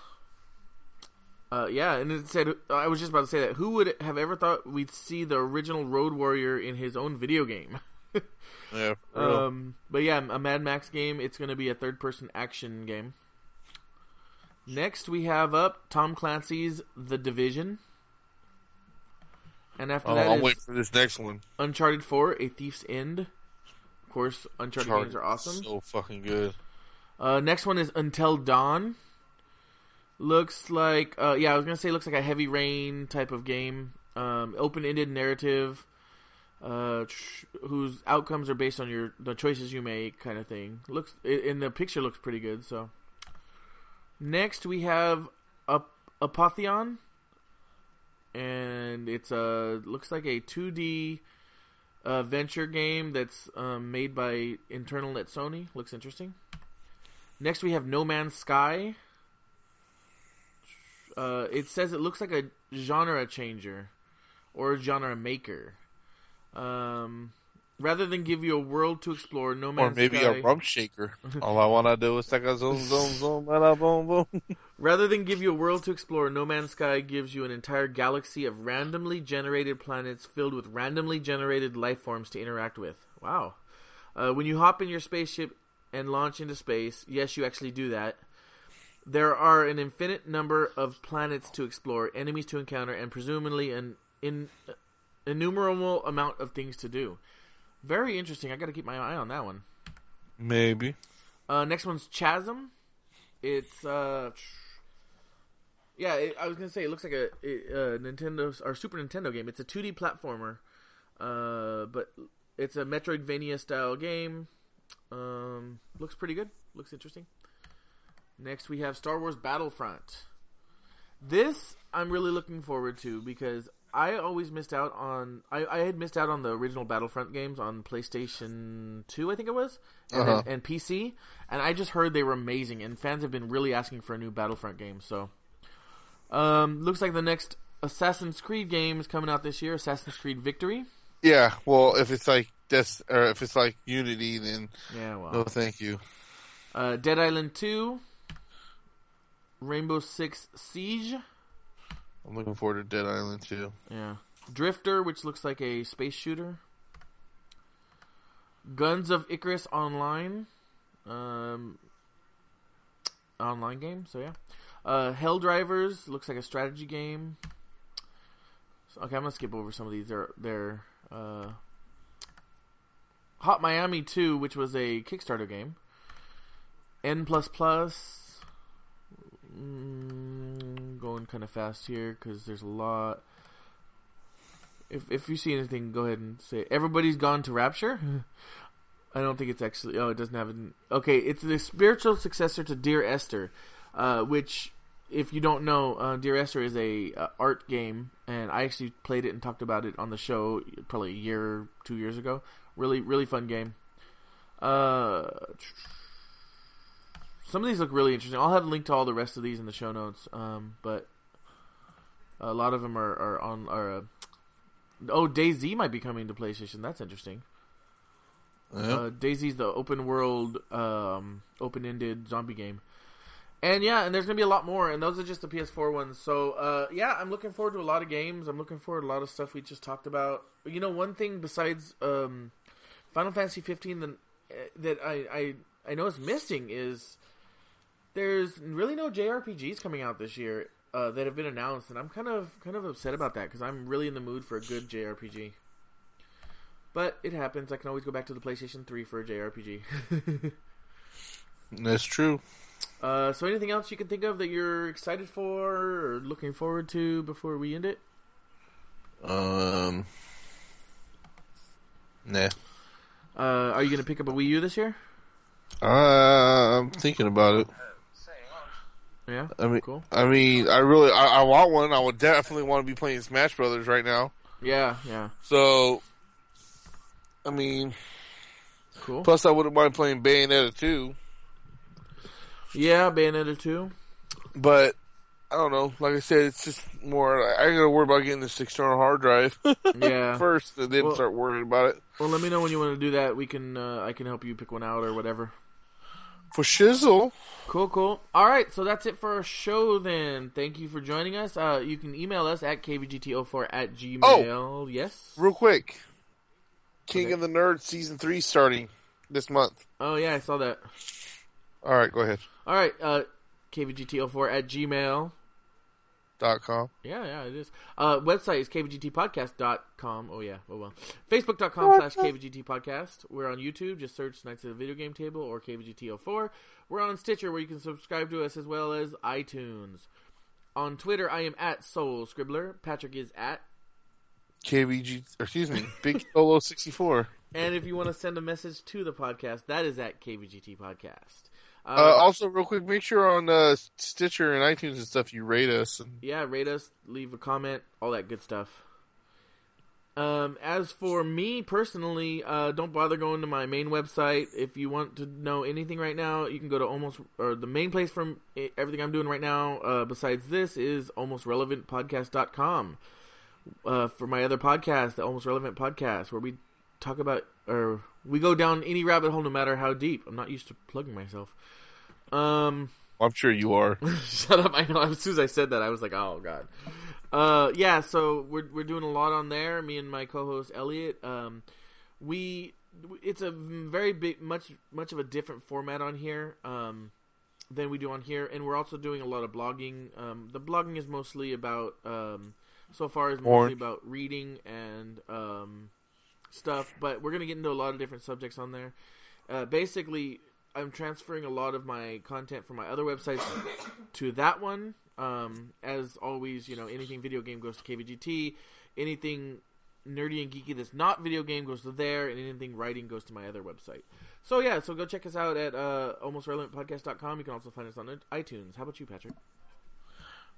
Uh, yeah, and it said I was just about to say that. Who would have ever thought we'd see the original Road Warrior in his own video game? yeah. Um, but yeah, a Mad Max game. It's going to be a third-person action game. Next, we have up Tom Clancy's The Division, and after oh, that, I'll wait for this next one. Uncharted Four: A Thief's End. Of course, Uncharted, Uncharted games are awesome. So fucking good. Uh, next one is Until Dawn. Looks like, uh, yeah, I was gonna say looks like a heavy rain type of game. Um, open-ended narrative, uh, tr- whose outcomes are based on your the choices you make, kind of thing. Looks in the picture looks pretty good. So next we have a Apotheon, and it's a looks like a 2D a venture game that's um, made by Internal at Sony. Looks interesting. Next, we have No Man's Sky. Uh, it says it looks like a genre changer or a genre maker. Um, rather than give you a world to explore, No Man's Sky. Or maybe Sky. a rump shaker. All I wanna do is take a zoom, zoom, zoom, boom, boom. Rather than give you a world to explore, No Man's Sky gives you an entire galaxy of randomly generated planets filled with randomly generated life forms to interact with. Wow. Uh, when you hop in your spaceship and launch into space, yes, you actually do that. There are an infinite number of planets to explore, enemies to encounter, and presumably an in, innumerable amount of things to do. Very interesting. I got to keep my eye on that one. Maybe. Uh, next one's Chasm. It's uh, yeah. It, I was gonna say it looks like a, a Nintendo or Super Nintendo game. It's a 2D platformer, uh, but it's a Metroidvania style game. Um, looks pretty good. Looks interesting. Next, we have Star Wars Battlefront. This I'm really looking forward to because I always missed out on. I, I had missed out on the original Battlefront games on PlayStation Two, I think it was, and, Uh-huh. and PC. And I just heard they were amazing, and fans have been really asking for a new Battlefront game. So, um, looks like the next Assassin's Creed game is coming out this year. Assassin's Creed Victory. Yeah, well, if it's like this, or if it's like Unity, then Yeah, well, no, thank you. uh, Dead Island Two, Rainbow Six Siege. I'm looking forward to Dead Island Two. Yeah. Drifter, which looks like a space shooter. Guns of Icarus Online. Um, online game, so yeah. Uh, Helldivers looks like a strategy game. So, okay, I'm gonna skip over some of these. They're they're uh, Hot Miami 2, which was a Kickstarter game. N plus. Mm, going kind of fast here because there's a lot. If if you see anything, go ahead and say. Everybody's gone to Rapture. I don't think it's actually. Oh, it doesn't have an. Okay, it's the spiritual successor to Dear Esther, uh, which, if you don't know, uh, Dear Esther is a uh, art game, and I actually played it and talked about it on the show probably a year, two years ago. Really, really fun game. Uh, some of these look really interesting. I'll have a link to all the rest of these in the show notes. Um, but a lot of them are, are on. Are, uh, oh, DayZ might be coming to PlayStation. That's interesting. Yeah. Uh, DayZ's the open world, um, open ended zombie game. And yeah, and there's gonna be a lot more, and those are just the PS4 ones. So uh, yeah, I'm looking forward to a lot of games. I'm looking forward to a lot of stuff we just talked about. You know, one thing besides um, Final Fantasy 15 that, that I, I I know is missing is there's really no JRPGs coming out this year uh, that have been announced, and I'm kind of kind of upset about that because I'm really in the mood for a good JRPG. But it happens. I can always go back to the PlayStation 3 for a JRPG. That's true. uh, so, anything else you can think of that you're excited for or looking forward to before we end it? Um, nah. Uh, are you going to pick up a Wii U this year? Uh, I'm thinking about it. Yeah. I mean, Cool. I mean, I really, I, I want one. I would definitely want to be playing Smash Brothers right now. Yeah. Yeah. So, I mean, Cool. plus I wouldn't mind playing Bayonetta too. Yeah. Bayonetta 2. But I don't know. Like I said, it's just more. I gotta worry about getting this external hard drive Yeah. first, and then Well- start worrying about it. Well, let me know when you want to do that. We can. Uh, I can help you pick one out or whatever. For shizzle, Cool, cool. All right, so that's it for our show then. Thank you for joining us. Uh, you can email us at kvgt04 at gmail. Oh, Yes. real quick, King Okay. of the Nerds season three starting this month. Oh yeah, I saw that. All right, go ahead. All right, uh, kvgt04 at gmail. Dot com. Yeah, yeah, it is. Uh, website is kvgtpodcast.com. Oh, yeah. Oh, well. Facebook.com slash kvgtpodcast. We're on YouTube. Just search Knights of the Video Game Table or kvgt04. We're on Stitcher where you can subscribe to us as well as iTunes. On Twitter, I am at Soul Scribbler. Patrick is at. KVG, or excuse me, Big Solo sixty four. And if you want to send a message to the podcast, that is at kvgt podcast. Uh, Uh, also, real quick, make sure on uh, Stitcher and iTunes and stuff you rate us. And yeah, rate us, leave a comment, all that good stuff. Um, as for me personally, uh, don't bother going to my main website. If you want to know anything right now, you can go to almost or the main place from everything I'm doing right now. Uh, besides this, is almostrelevantpodcast.com. Uh, for my other podcast, the Almost Relevant Podcast, where we talk about or we go down any rabbit hole, no matter how deep. I'm not used to plugging myself. Um, I'm sure you are. shut up! I know. As soon as I said that, I was like, "Oh God." Uh, yeah, so we're we're doing a lot on there. Me and my co-host Elliot. Um, we it's a very big, much much of a different format on here um, than we do on here, and we're also doing a lot of blogging. Um, the blogging is mostly about um, so far is mostly about reading and um, stuff, but we're gonna get into a lot of different subjects on there. Uh, basically, I'm transferring a lot of my content from my other websites to that one. Um, as always, you know, anything video game goes to KVGT. Anything nerdy and geeky that's not video game goes to there, and anything writing goes to my other website. So yeah, so go check us out at uh, almostrelevantpodcast.com. You can also find us on iTunes. How about you, Patrick?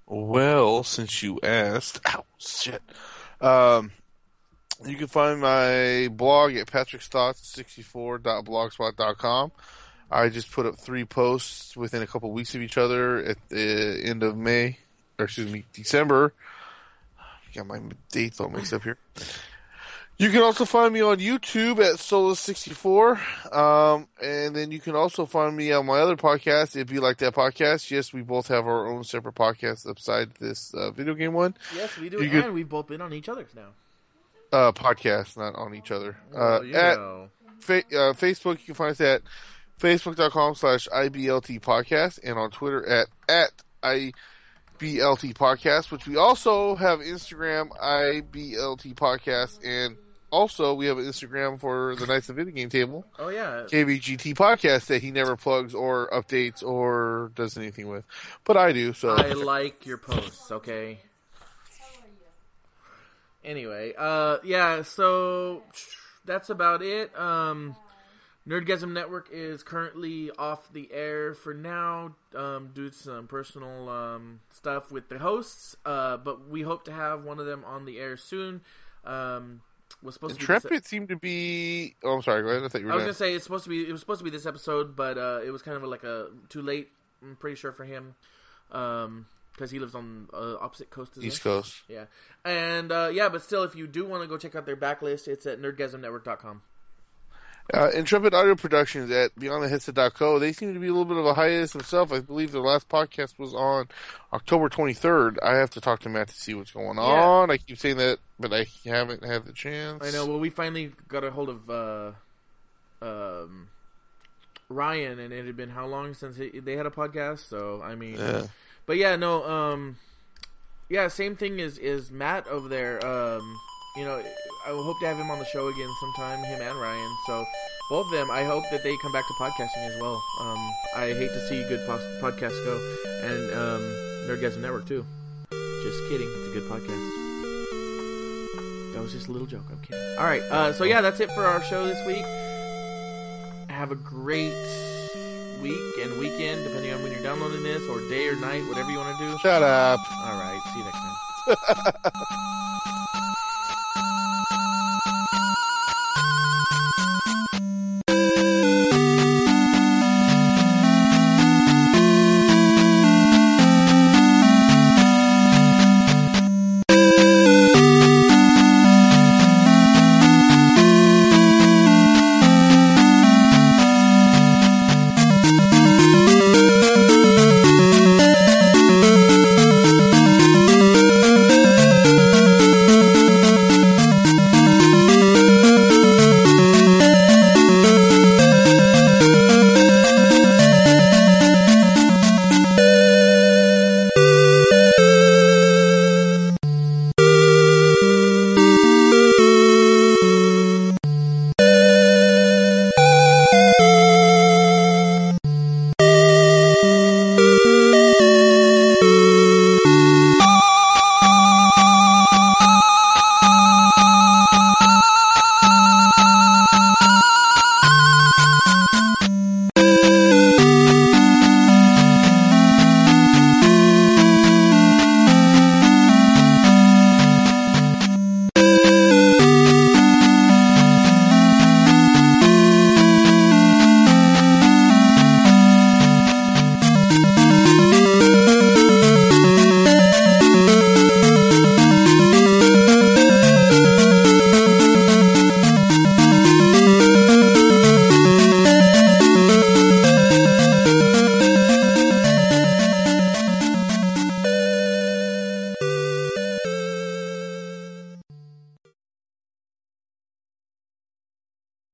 Well, since you asked, ow, shit. Um, you can find my blog at patrickstotts64.blogspot.com. I just put up three posts within a couple weeks of each other at the end of May, or excuse me, December. I Got my dates all mixed up here. You can also find me on YouTube at Solus64. Um, and then you can also find me on my other podcast, It'd Be Like That Podcast. Yes, we both have our own separate podcasts beside this uh, video game one. Yes, we do. You and we've both been on each other's now. Uh, podcasts, not on each other. Well, uh, at fa- uh, Facebook, you can find us at facebook.com slash IBLT podcast and on Twitter at, at IBLT podcast, which we also have Instagram IBLT podcast and also we have an Instagram for the Knights of Video Game Table. Oh yeah. KVGT podcast that he never plugs or updates or does anything with. But I do, so. I like your posts, okay? Anyway, uh, yeah, so that's about it. Um, Nerdgasm Network is currently off the air for now um, due to some personal um, stuff with the hosts, uh, but we hope to have one of them on the air soon. Um, was supposed Intrepid to be seemed to be. Oh, I'm sorry. Go ahead. I thought you were. I was gonna say it's supposed to be. It was supposed to be this episode, but uh, it was kind of like a too late. I'm pretty sure for him. Um, because he lives on uh, opposite coast of East Coast. Yeah, and uh, yeah, but still, if you do want to go check out their backlist, it's at nerdgasmnetwork.com. Uh, Intrepid Audio Productions at BeyondTheHeadset.co. They seem to be a little bit of a hiatus themselves. I believe their last podcast was on October 23rd. I have to talk to Matt to see what's going yeah. on. I keep saying that, but I haven't had the chance. I know. Well, we finally got a hold of uh, um, Ryan, and it had been how long since he, they had a podcast? So I mean, yeah. But yeah, no, um, yeah, same thing as is Matt over there. Um, you know, I will hope to have him on the show again sometime, him and Ryan. So both of them, I hope that they come back to podcasting as well. Um, I hate to see good podcasts go, and um, Nerdgasm Network too. Just kidding, it's a good podcast. That was just a little joke. I'm kidding. All right, uh, so yeah, that's it for our show this week. Have a great week and weekend, depending on when you're downloading this, or day or night, whatever you want to do. Shut up. All right, see you next time.